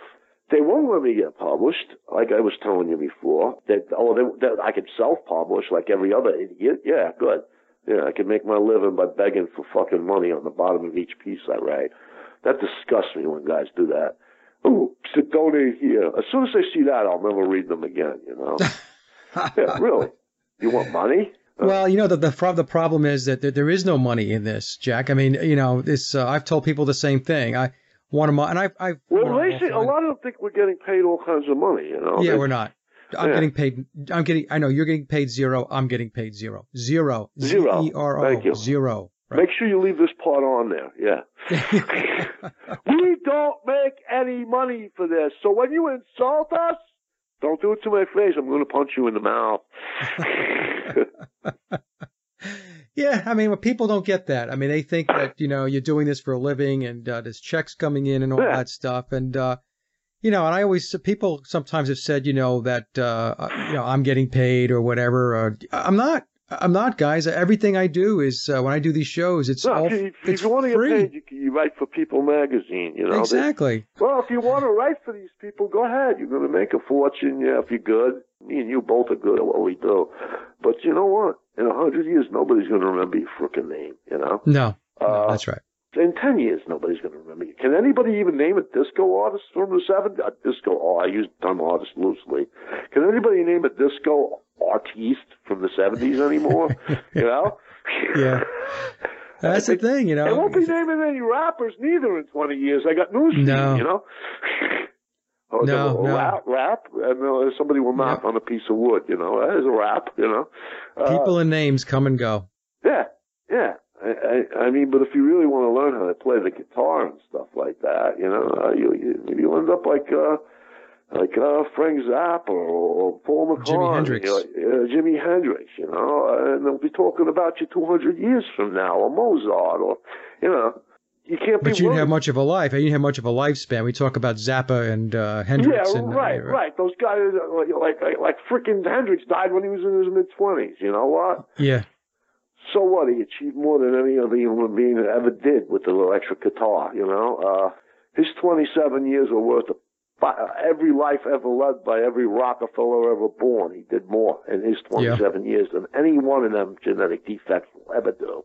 They won't let me get published, like I was telling you before. That oh, they, that I could self-publish like every other idiot. Yeah, good. Yeah, I could make my living by begging for fucking money on the bottom of each piece I write. That disgusts me when guys do that. Oh, so donate here. As soon as I see that, I'll never read them again. You know. (laughs) yeah, really. You want money? Well, you know the the, the problem is that there is no money in this, Jack. I mean, you know, this. Uh, I've told people the same thing. I one of my and I I. Well, they say a lot of them think we're getting paid all kinds of money. You know. Yeah, they, we're not. I'm Yeah. getting paid. I'm getting. I know you're getting paid zero. I'm getting paid zero. Zero. Zero. Z-E-R-O. Thank you. Zero. Make sure you leave this part on there. Yeah. (laughs) (laughs) we don't make any money for this. So when you insult us, don't do it to my face. I'm going to punch you in the mouth. (laughs) yeah, I mean, well, people don't get that. I mean, they think that you know you're doing this for a living and uh, there's checks coming in and all Yeah. that stuff. And uh, you know, and I always people sometimes have said, you know, that uh, you know I'm getting paid or whatever. Or, I'm not. I'm not, guys. Everything I do is uh, when I do these shows, it's no, all if, you- if it's you want to get free. paid, you, you write for People Magazine. You know. They- exactly. well, if you want to write for these people, go ahead. You're going to make a fortune. Yeah, if you're good. Me and you both are good at what we do. But you know what? In a hundred years, nobody's going to remember your frickin' name. You know. No, no, Uh, that's right. in 10 years, nobody's going to remember you. Can anybody even name a disco artist from the 70s? A disco, oh, I use the term artist loosely. Can anybody name a disco artiste from the 70s anymore? you know? (laughs) Yeah. That's the thing, you know. They won't be naming any rappers neither in 20 years. I got news No. you, you know? (laughs) Oh, No, no. Rap, rap, and uh, somebody will knock Yep. on a piece of wood, you know? That is a rap, you know? Uh, People and names come and go. yeah, yeah. I, I, I mean, but if you really want to learn how to play the guitar and stuff like that, you know, uh, you, you you end up like uh, like uh, Frank Zappa or, or Paul McCartney, Jimi Hendrix. or, uh, Jimi Hendrix, you know, and they'll be talking about you 200 years from now, or Mozart, or you know, you can't be. But you didn't worried. have much of a life. You didn't have much of a lifespan. We talk about Zappa and uh, Hendrix. Yeah, and, uh, right, right. Those guys, uh, like like like, frickin' Hendrix died when he was in his mid 20s. You know what? Yeah, so what? He achieved more than any other human being that ever did with the electric guitar. You know, uh, his 27 years were worth of fi- every life ever led by every Rockefeller ever born. He did more in his 27 years than any one of them genetic defects will ever do.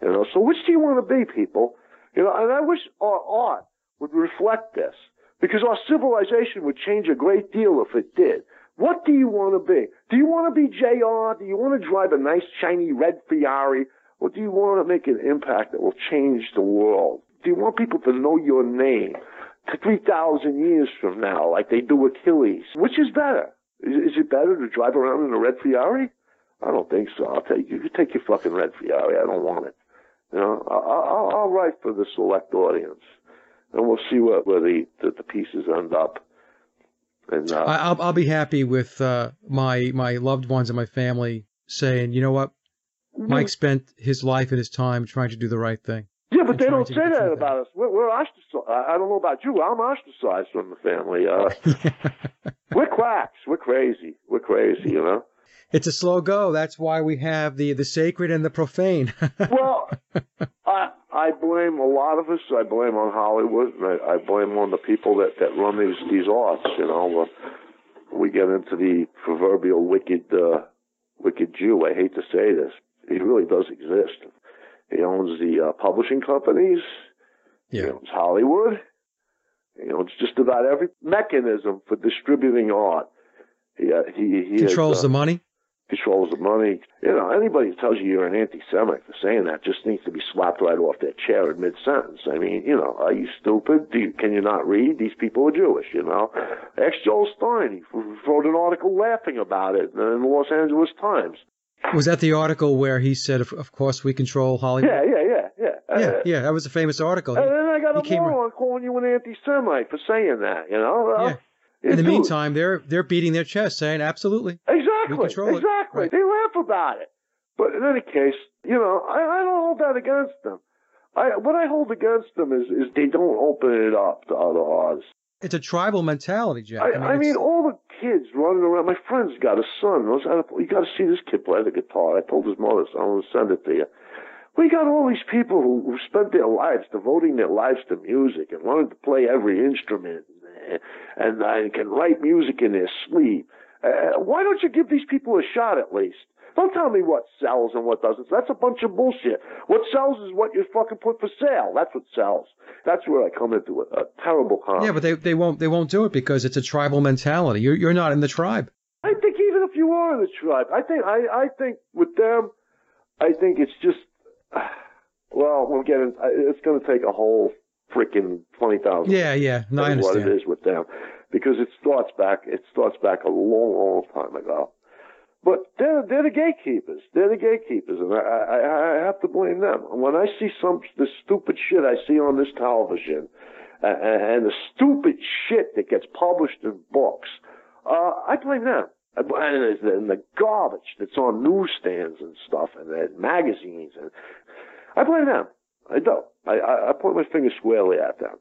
You know, so which do you want to be, people? You know, and I wish our art would reflect this because our civilization would change a great deal if it did. What do you want to be? Do you want to be JR? Do you want to drive a nice shiny red Ferrari? Or do you want to make an impact that will change the world? Do you want people to know your name 3,000 years from now like they do Achilles? Which is better? Is, is it better to drive around in a red Ferrari? I don't think so. I'll take you. You take your fucking red Ferrari. I don't want it. You know, I'll, I'll write for the select audience, and we'll see where, where the, the the pieces end up. And uh, I, I'll I'll be happy with uh, my my loved ones and my family saying, you know what, Mike spent his life and his time trying to do the right thing. Yeah, but they don't say that about us. We're, we're ostracized. I don't know about you. I'm ostracized from the family. Uh, (laughs) we're quacks. We're crazy. We're crazy. You know. it's a slow go. That's why we have the the sacred and the profane. (laughs) Well, I I blame a lot of us. I blame on Hollywood. And I, I blame on the people that that run these these arts. You know, we get into the proverbial wicked uh, wicked Jew. I hate to say this. He really does exist. He owns the uh, publishing companies. Yeah. He owns Hollywood. He owns just about every mechanism for distributing art. He uh, he, he controls has, the uh, money. controls the money. You know, anybody who tells you you're an anti-Semite for saying that just needs to be slapped right off their chair in mid-sentence. I mean, you know, are you stupid? Do you, can you not read? These people are Jewish, you know. Ex Joel Stein, he wrote an article laughing about it in the Los Angeles Times. Was that the article where he said, "Of, of course, we control Hollywood"? Yeah, yeah, yeah, yeah. yeah, Uh, yeah. That was a famous article. And then I got he a came- moron calling you an anti-Semite for saying that, you know. Uh, Yeah. In the dude, meantime, they're they're beating their chest, saying, "Absolutely." Exactly. We control it. exactly. Right. They laugh about it. But in any case, you know, I, I don't hold that against them. I what I hold against them is is they don't open it up to other artists. It's a tribal mentality, Jack. I, I mean, it's- all the kids running around. My friend's got a son. I was at a- You got to see this kid play the guitar. I told his mother, so I'm going to send it to you. We got all these people who, who spent their lives devoting their lives to music and learned to play every instrument and, and, uh, can write music in their sleep. Uh, why don't you give these people a shot at least? Don't tell me what sells and what doesn't. That's a bunch of bullshit. What sells is what you fucking put for sale. That's what sells. That's where I come into it. A terrible comment. yeah, but they they won't they won't do it because it's a tribal mentality. You're you're not in the tribe. I think even if you are in the tribe. I think I I think with them, I think it's just (sighs) well, we're getting. It's going to take a whole freaking twenty thousand. Yeah, yeah. No, I understand. What it is with them, because it starts back. It starts back a long, long time ago. But they're they're the gatekeepers. They're the gatekeepers, and I I, I have to blame them. When I see some the stupid shit I see on this television, uh, and the stupid shit that gets published in books, uh, I blame them. And and the garbage that's on newsstands and stuff, and, and magazines, and I blame them. I do. I, I, I point my finger squarely at them.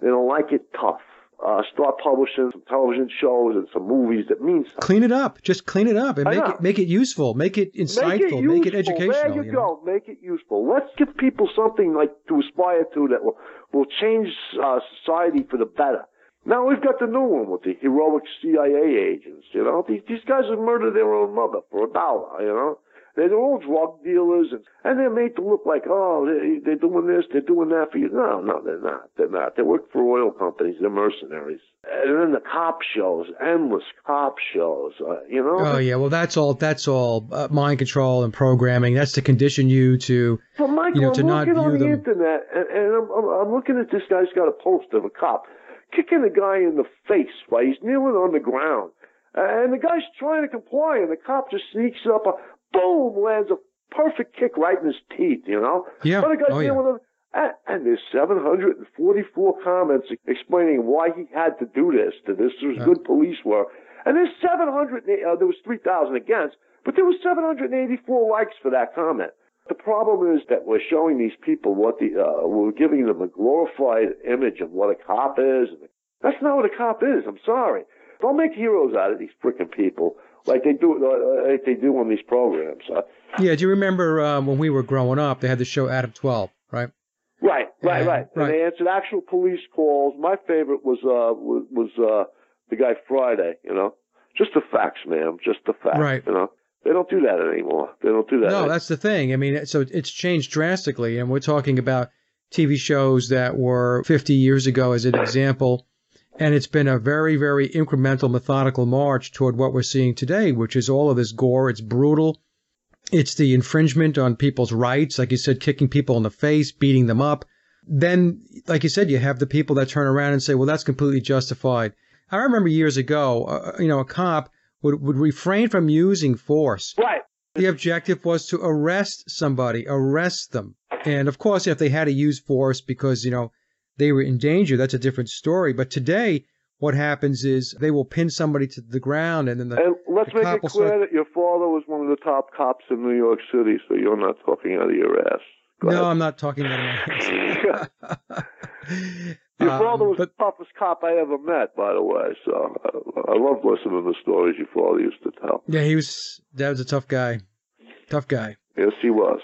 They don't like it tough uh, start publishing some television shows and some movies that mean something. Clean it up. Just clean it up and make it make it useful. Make it insightful. Make it, make it educational. There you, you go. Know? Make it useful. Let's give people something like to aspire to that will will change uh, society for the better. Now we've got the new one with the heroic CIA agents. You know, these these guys have murdered their own mother for a dollar. You know, they're all drug dealers, and, and they're made to look like, oh, they, they're doing this, they're doing that for you. No, no, they're not. They're not. They work for oil companies. They're mercenaries. And then the cop shows, endless cop shows. Uh, you know. Oh yeah, well that's all. That's all uh, mind control and programming. That's to condition you to, well, Michael, you know, to I'm not looking view on the them. internet, and, and I'm, I'm, I'm looking at this guy's got a poster of a cop kicking a guy in the face while he's kneeling on the ground. And the guy's trying to comply, and the cop just sneaks up, a boom, lands a perfect kick right in his teeth, you know? Yeah. But the guy's oh, yeah. with him, and, and there's 744 comments explaining why he had to do this, that this was good police work. And there's 700, uh, there was 3,000 against, but there was 784 likes for that comment. The problem is that we're showing these people what the, uh, we're giving them a glorified image of what a cop is. That's not what a cop is. I'm sorry. Don't make heroes out of these freaking people like they do uh, like they do on these programs. Uh, yeah, do you remember um, when we were growing up? They had the show Adam Twelve, right? Right, right, And- right. right. And they answered actual police calls. My favorite was uh was, uh the guy Friday. You know, just the facts, ma'am. Just the facts. Right. You know, they don't do that anymore. They don't do that. No, that's the thing. I mean, so it's changed drastically, and we're talking about TV shows that were 50 years ago, as an example, and it's been a very, very incremental, methodical march toward what we're seeing today, which is all of this gore. It's brutal. It's the infringement on people's rights, like you said, kicking people in the face, beating them up. Then, like you said, you have the people that turn around and say, well, that's completely justified. I remember years ago, uh, you know, a cop would, would refrain from using force right. the objective was to arrest somebody, arrest them. And of course, if they had to use force because, you know, they were in danger, that's a different story. But today, what happens is they will pin somebody to the ground and then the, And let's the make it clear start- that your father was one of the top cops in New York City, so you're not talking out of your ass. Go no, ahead. I'm not talking about (laughs) (laughs) Your Um, father was but the toughest cop I ever met, by the way. So I, I love listening to the stories your father used to tell. yeah, he was that was a tough guy, tough guy. Yes, he was.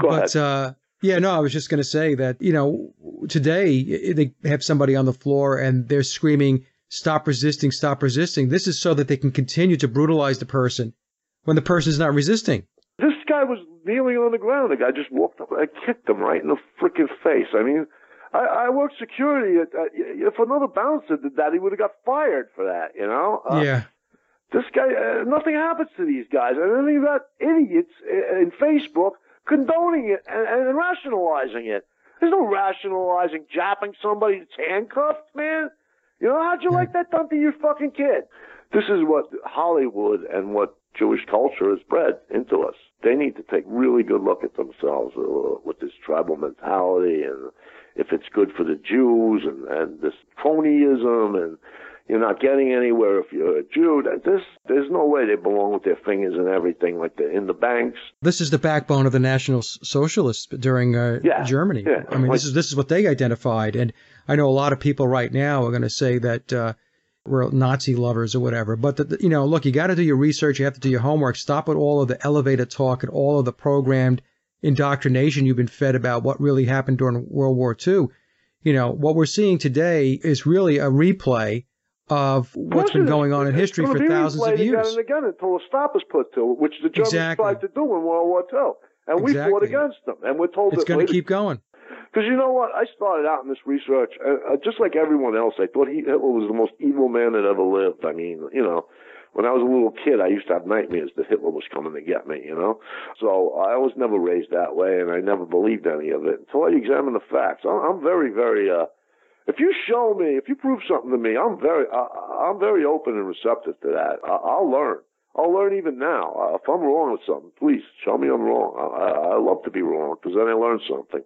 Go but ahead. uh, yeah, no, I was just going to say that you know today they have somebody on the floor and they're screaming, "Stop resisting! Stop resisting!" This is so that they can continue to brutalize the person when the person's not resisting. This guy was kneeling on the ground. The guy just walked up and kicked him right in the freaking face. I mean, I, I worked security. At, uh, if another bouncer did that, he would have got fired for that. You know. Uh, yeah, This guy, uh, nothing happens to these guys. And then you got idiots in Facebook condoning it and, and rationalizing it. There's no rationalizing japping somebody that's handcuffed, man. You know, how'd you like that done to your fucking kid? This is what Hollywood and what Jewish culture has bred into us. They need to take really good look at themselves uh, with this tribal mentality and if it's good for the Jews and, and this cronyism and you're not getting anywhere if you're a Jew. This, there's no way they belong with their fingers and everything like the in the banks. this is the backbone of the National Socialists during uh, Yeah, Germany. yeah. I mean, Like- this is this is what they identified, and I know a lot of people right now are going to say that. Uh, we're Nazi lovers or whatever, but the, you know, look, you got to do your research, you have to do your homework. Stop with all of the elevated talk and all of the programmed indoctrination you've been fed about what really happened during World War II. You know, what we're seeing today is really a replay of what's been Of course it is. going on in history for thousands of replayed Again years. and again until a stop is put to it, which the Germans Exactly. tried to do in World War II. And we fought against them. And we're told It's going to keep going. Because you know what? I started out in this research, uh, uh, just like everyone else. I thought he, Hitler was the most evil man that ever lived. I mean, you know, when I was a little kid, I used to have nightmares that Hitler was coming to get me, you know? So I was never raised that way and I never believed any of it until I examined the facts. I'm, I'm very, very, uh, if you show me, if you prove something to me, I'm very, I, I'm very open and receptive to that. I, I'll learn. I'll learn even now. Uh, if I'm wrong with something, please show me I'm wrong. I, I, I love to be wrong because then I learn something.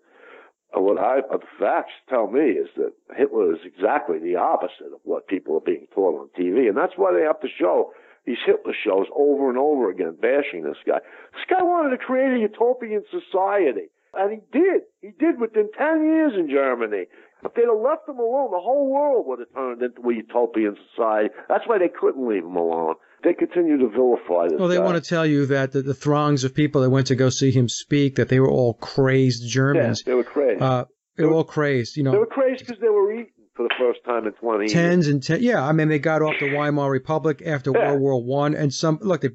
What I, uh, the facts tell me is that Hitler is exactly the opposite of what people are being taught on TV. And that's why they have to show these Hitler shows over and over again, bashing this guy. This guy wanted to create a utopian society. And he did. He did within 10 years in Germany. If they'd have left him alone, the whole world would have turned into a utopian society. That's why they couldn't leave him alone. They continue to vilify this. Well, they guy. want to tell you that the, the, throngs of people that went to go see him speak, that they were all crazed Germans. Yeah, they were crazed. Uh, they were all crazed. You know, they were crazed because they were eaten for the first time in 20 years. tens and ten. Yeah, I mean, they got off the Weimar Republic after Yeah. World War One, and some look. They,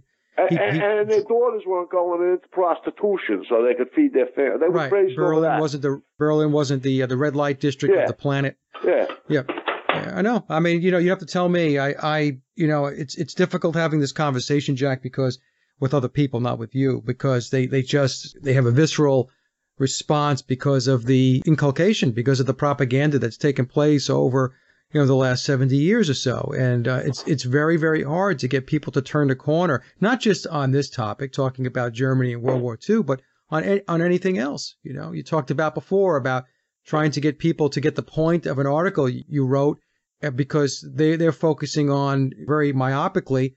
he- and, he- and their daughters weren't going into prostitution so they could feed their family. They were right, Berlin wasn't the Berlin wasn't the uh, the red light district Yeah. of the planet. yeah. Yeah. Yeah, I know. I mean, you know, you have to tell me. I, I, you know, it's it's difficult having this conversation, Jack, because with other people, not with you, because they they just they have a visceral response because of the inculcation, because of the propaganda that's taken place over you know the last 70 years or so, and uh, it's it's very very hard to get people to turn the corner, not just on this topic, talking about Germany and World War II, but on on anything else. You know, you talked about before about trying to get people to get the point of an article you wrote uh, because they they're focusing on very myopically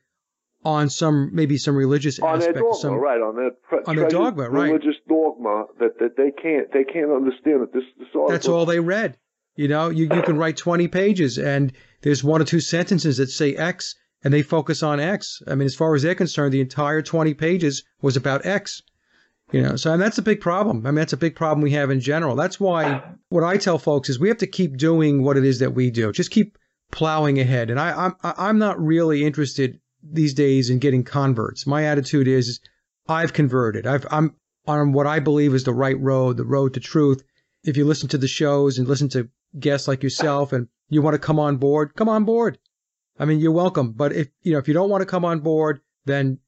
on some maybe some religious on their dogma, some right? On their pre- on their dogma, right. Religious dogma that, that they can't they can't understand that this this article. that's all they read. You know, you you can write 20 pages and there's one or two sentences that say X and they focus on X. I mean, as far as they're concerned, the entire 20 pages was about X. You know, so and that's a big problem. I mean, that's a big problem we have in general. That's why what I tell folks is we have to keep doing what it is that we do. Just keep plowing ahead. And I, I'm I'm not really interested these days in getting converts. My attitude is I've converted. I've, I'm on what I believe is the right road, the road to truth. If you listen to the shows and listen to guests like yourself and you want to come on board, come on board. I mean, you're welcome. But if you know if you don't want to come on board, then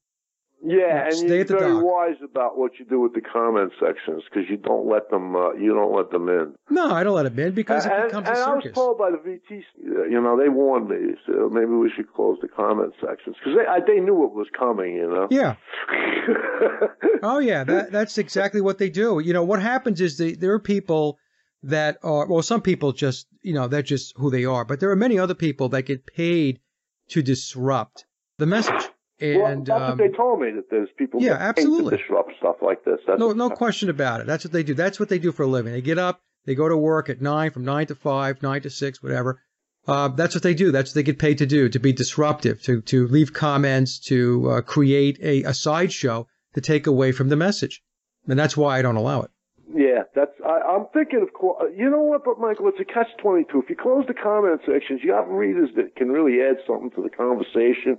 Yeah, and Stay you're at the very dock. wise about what you do with the comment sections because you don't let them uh, you don't let them in. no, I don't let them in because it and becomes and a I was told by the VT, you know, they warned me, so maybe we should close the comment sections because they I, they knew it was coming, you know. Yeah. (laughs) Oh yeah, that that's exactly what they do. You know, what happens is the, there are people that are well, some people just you know that's just who they are, but there are many other people that get paid to disrupt the message. well, And that's um, what they told me that there's people yeah, absolutely. to disrupt stuff like this. That's no no question about it. That's what they do. That's what they do for a living. They get up, they go to work at nine, from nine to five, nine to six, whatever. Uh, that's what they do. That's what they get paid to do, to be disruptive, to to leave comments, to uh, create a, a sideshow to take away from the message. And that's why I don't allow it. Yeah, that's. I, I'm thinking of. You know what, but Michael, it's a catch twenty two. If you close the comment sections, you have readers that can really add something to the conversation,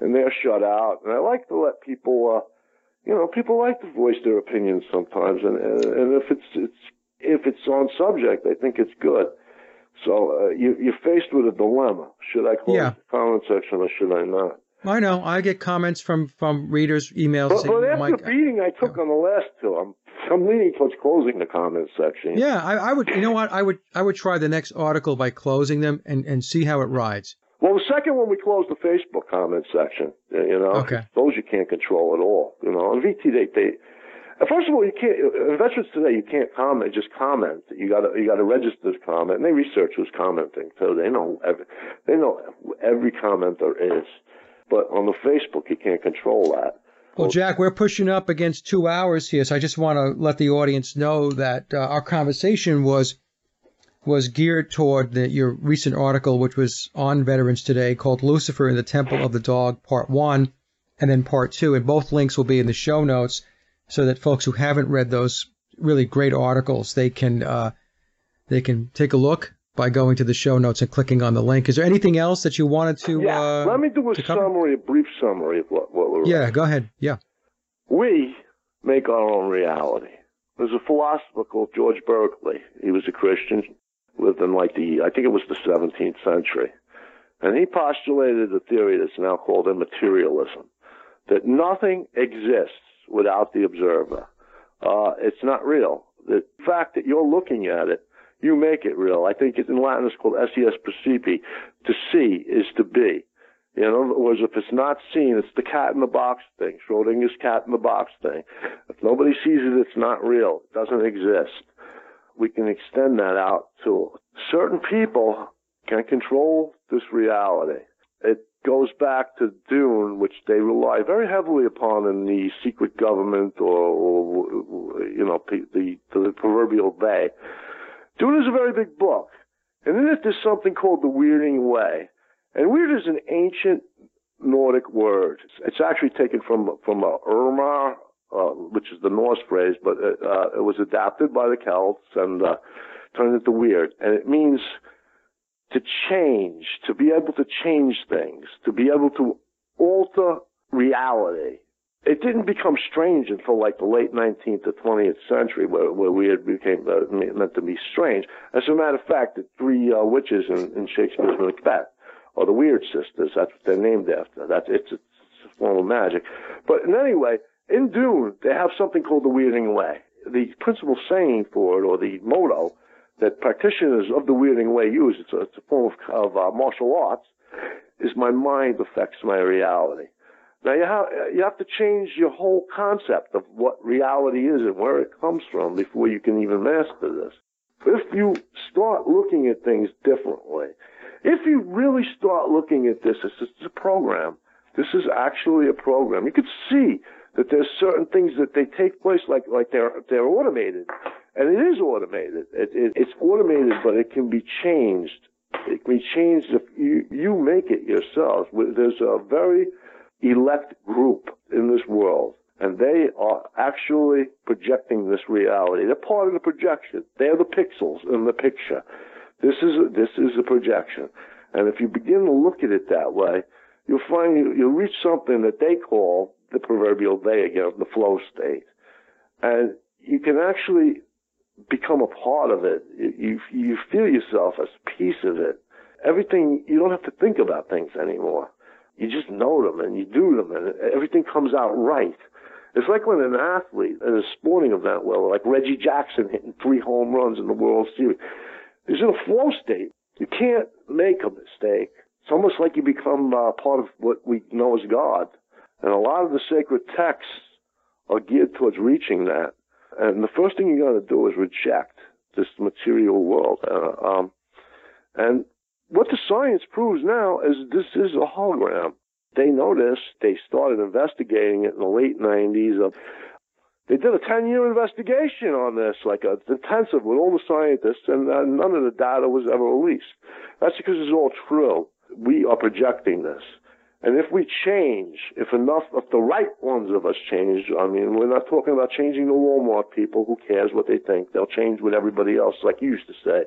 and they're shut out. And I like to let people. uh You know, people like to voice their opinions sometimes, and and, and if it's it's if it's on subject, I think it's good. So uh, you you're faced with a dilemma: should I close Yeah. the comment section or should I not? I know. I get comments from from readers, emails. But, saying, but after Mike, the beating I took on the last two, I'm I'm leaning towards closing the comments section. yeah, I, I would. You know what? I would. I would try the next article by closing them and and see how it rides. Well, the second one we closed the Facebook comment section. uh, You know, Okay. those you can't control at all. You know, on VT they they. uh, First of all, you can't. uh, Veterans today, you can't comment. Just comment. You got to you got to register to comment, and they research who's commenting so They know every they know every comment there is. But on the Facebook, you can't control that. Well, Jack, we're pushing up against two hours here, so I just want to let the audience know that uh, our conversation was was geared toward the, your recent article, which was on Veterans Today, called "Lucifer in the Temple of the Dog," Part One, and then Part Two. And both links will be in the show notes, so that folks who haven't read those really great articles, they can uh, they can take a look by going to the show notes and clicking on the link. Is there anything else that you wanted to? yeah. uh, Let me do a summary, a brief summary of what what we're. Yeah, go ahead. Yeah. We make our own reality. There's a philosopher called George Berkeley. He was a Christian, lived in like the, I think it was the 17th century. And he postulated a theory that's now called immaterialism, that nothing exists without the observer. Uh, it's not real. The fact that you're looking at it, you make it real. I think in Latin it's called esse percipi. To see is to be. In other words, if it's not seen, it's the cat in the box thing, Schrodinger's cat in the box thing. If nobody sees it, it's not real. It doesn't exist. We can extend that out to certain people can control this reality. It goes back to Dune, which they rely very heavily upon in the secret government or, or you know, the, the proverbial they. Dune is a very big book. And in it, there's something called the weirding way. And weird is an ancient Nordic word. It's actually taken from from uh, Irma, uh, which is the Norse phrase, but it, uh, it was adapted by the Celts and uh, turned into weird. And it means to change, to be able to change things, to be able to alter reality. It didn't become strange until like the late 19th to 20th century, where, where weird became uh, meant to be strange. As a matter of fact, the three uh, witches in, in Shakespeare's Macbeth or the Weird Sisters. That's what they're named after. That's it's, it's a form of magic. But in any way, in Dune, they have something called the Weirding Way. The principal saying for it, or the motto that practitioners of the Weirding Way use, it's a, it's a form of, of uh, martial arts, is my mind affects my reality. Now you have you have to change your whole concept of what reality is and where it comes from before you can even master this. If you start looking at things differently, if you really start looking at this as a program, this is actually a program. You could see that there's certain things that they take place like like they're they're automated, and it is automated. It, it, it's automated, but it can be changed. It can be changed if you you make it yourselves. There's a very elect group in this world, and they are actually projecting this reality. They're part of the projection. They're the pixels in the picture. This is a, this is a projection, and if you begin to look at it that way, you'll find you, you'll reach something that they call the proverbial they again, the flow state, and you can actually become a part of it. You you feel yourself as a piece of it. Everything you don't have to think about things anymore. You just know them and you do them, and everything comes out right. It's like when an athlete in a sporting event, well, like Reggie Jackson hitting three home runs in the World Series is in a flow state. You can't make a mistake. It's almost like you become uh, part of what we know as God. And a lot of the sacred texts are geared towards reaching that. And the first thing you got to do is reject this material world. Uh, um, and what the science proves now is this is a hologram. They this. They started investigating it in the late 90s. Of they did a 10 year investigation on this, like a intensive with all the scientists, and uh, none of the data was ever released. That's because it's all true. We are projecting this. And if we change, if enough, if the right ones of us change, I mean, we're not talking about changing the Walmart people. Who cares what they think? They'll change with everybody else, like you used to say.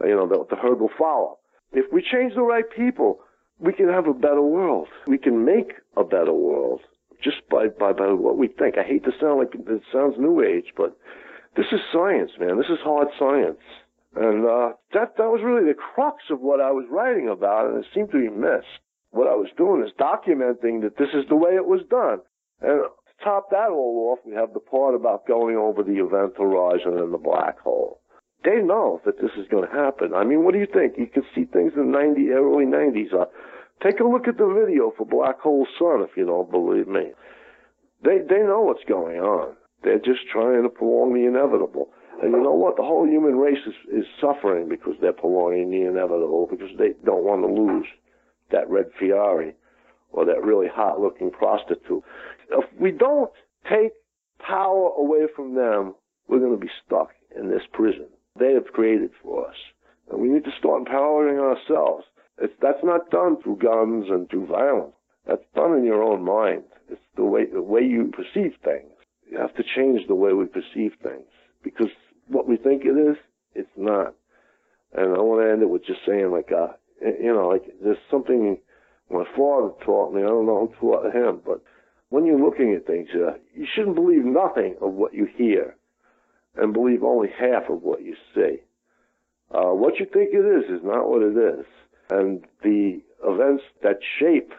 Uh, you know, the, the herd will follow. If we change the right people, we can have a better world. We can make a better world just by, by, by what we think. I hate to sound like it sounds new age, but this is science, man. This is hard science. And uh, that that was really the crux of what I was writing about, and it seemed to be missed. What I was doing is documenting that this is the way it was done. And to top that all off, we have the part about going over the event horizon and the black hole. They know that this is going to happen. I mean, what do you think? You can see things in the 90, early 90s. Uh, Take a look at the video for Black Hole Sun if you don't believe me. They they know what's going on. They're just trying to prolong the inevitable. And you know what? The whole human race is, is suffering because they're prolonging the inevitable because they don't want to lose that red Ferrari or that really hot looking prostitute. If we don't take power away from them, we're going to be stuck in this prison they have created for us. And we need to start empowering ourselves. It's, that's not done through guns and through violence. That's done in your own mind. It's the way, the way you perceive things. You have to change the way we perceive things because what we think it is, it's not. And I want to end it with just saying like, uh, you know, like there's something my father taught me. I don't know who taught him, but when you're looking at things, uh, you shouldn't believe nothing of what you hear and believe only half of what you see. Uh, what you think it is is not what it is. And the events that shape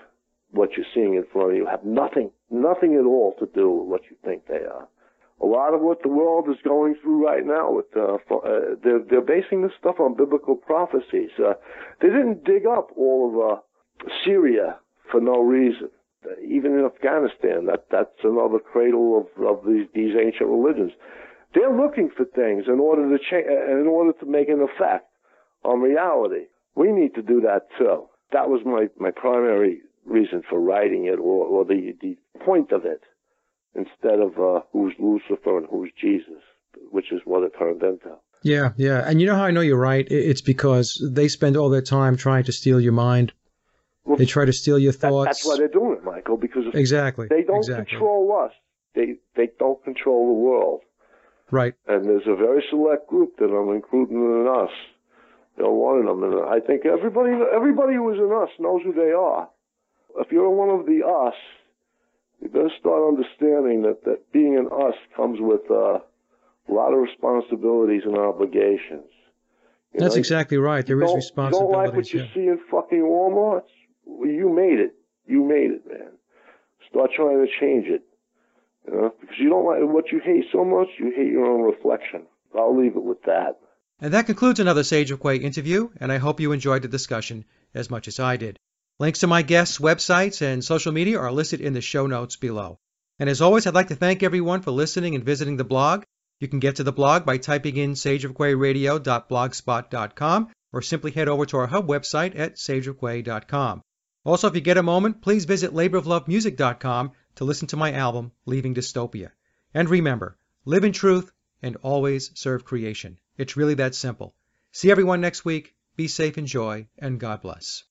what you're seeing in front of you have nothing, nothing at all to do with what you think they are. A lot of what the world is going through right now, with uh, uh, they're they're basing this stuff on biblical prophecies. Uh, they didn't dig up all of uh, Syria for no reason. Even in Afghanistan, that that's another cradle of of these these ancient religions. They're looking for things in order to change, in order to make an effect on reality. We need to do that too. That was my my primary reason for writing it, or, or the the point of it, instead of uh, who's Lucifer and who's Jesus, which is what it turned into. Yeah, yeah, and you know how I know you're right? It's because they spend all their time trying to steal your mind. Well, they try to steal your thoughts. That, that's why they're doing it, Michael. Because exactly they don't exactly. control us. They they don't control the world. Right. And there's a very select group that I'm including in us. They're one of them, and I think everybody everybody who is in us knows who they are if you're one of the us, you better start understanding that, that being an us comes with uh, a lot of responsibilities and obligations. You That's know, exactly right. There is responsibility. You don't like what you yeah. see in fucking Walmart? You made it. You made it, man. Start trying to change it. You know, because you don't like what you hate so much, you hate your own reflection. I'll leave it with that. And that concludes another Sage of Quay interview, and I hope you enjoyed the discussion as much as I did. Links to my guests' websites and social media are listed in the show notes below. And as always, I'd like to thank everyone for listening and visiting the blog. You can get to the blog by typing in sageofquayradio.blogspot.com or simply head over to our hub website at sageofquay.com. Also, if you get a moment, please visit laboroflovemusic.com to listen to my album, Leaving Dystopia. And remember, live in truth and always serve creation. It's really that simple. See everyone next week. Be safe, enjoy, and God bless.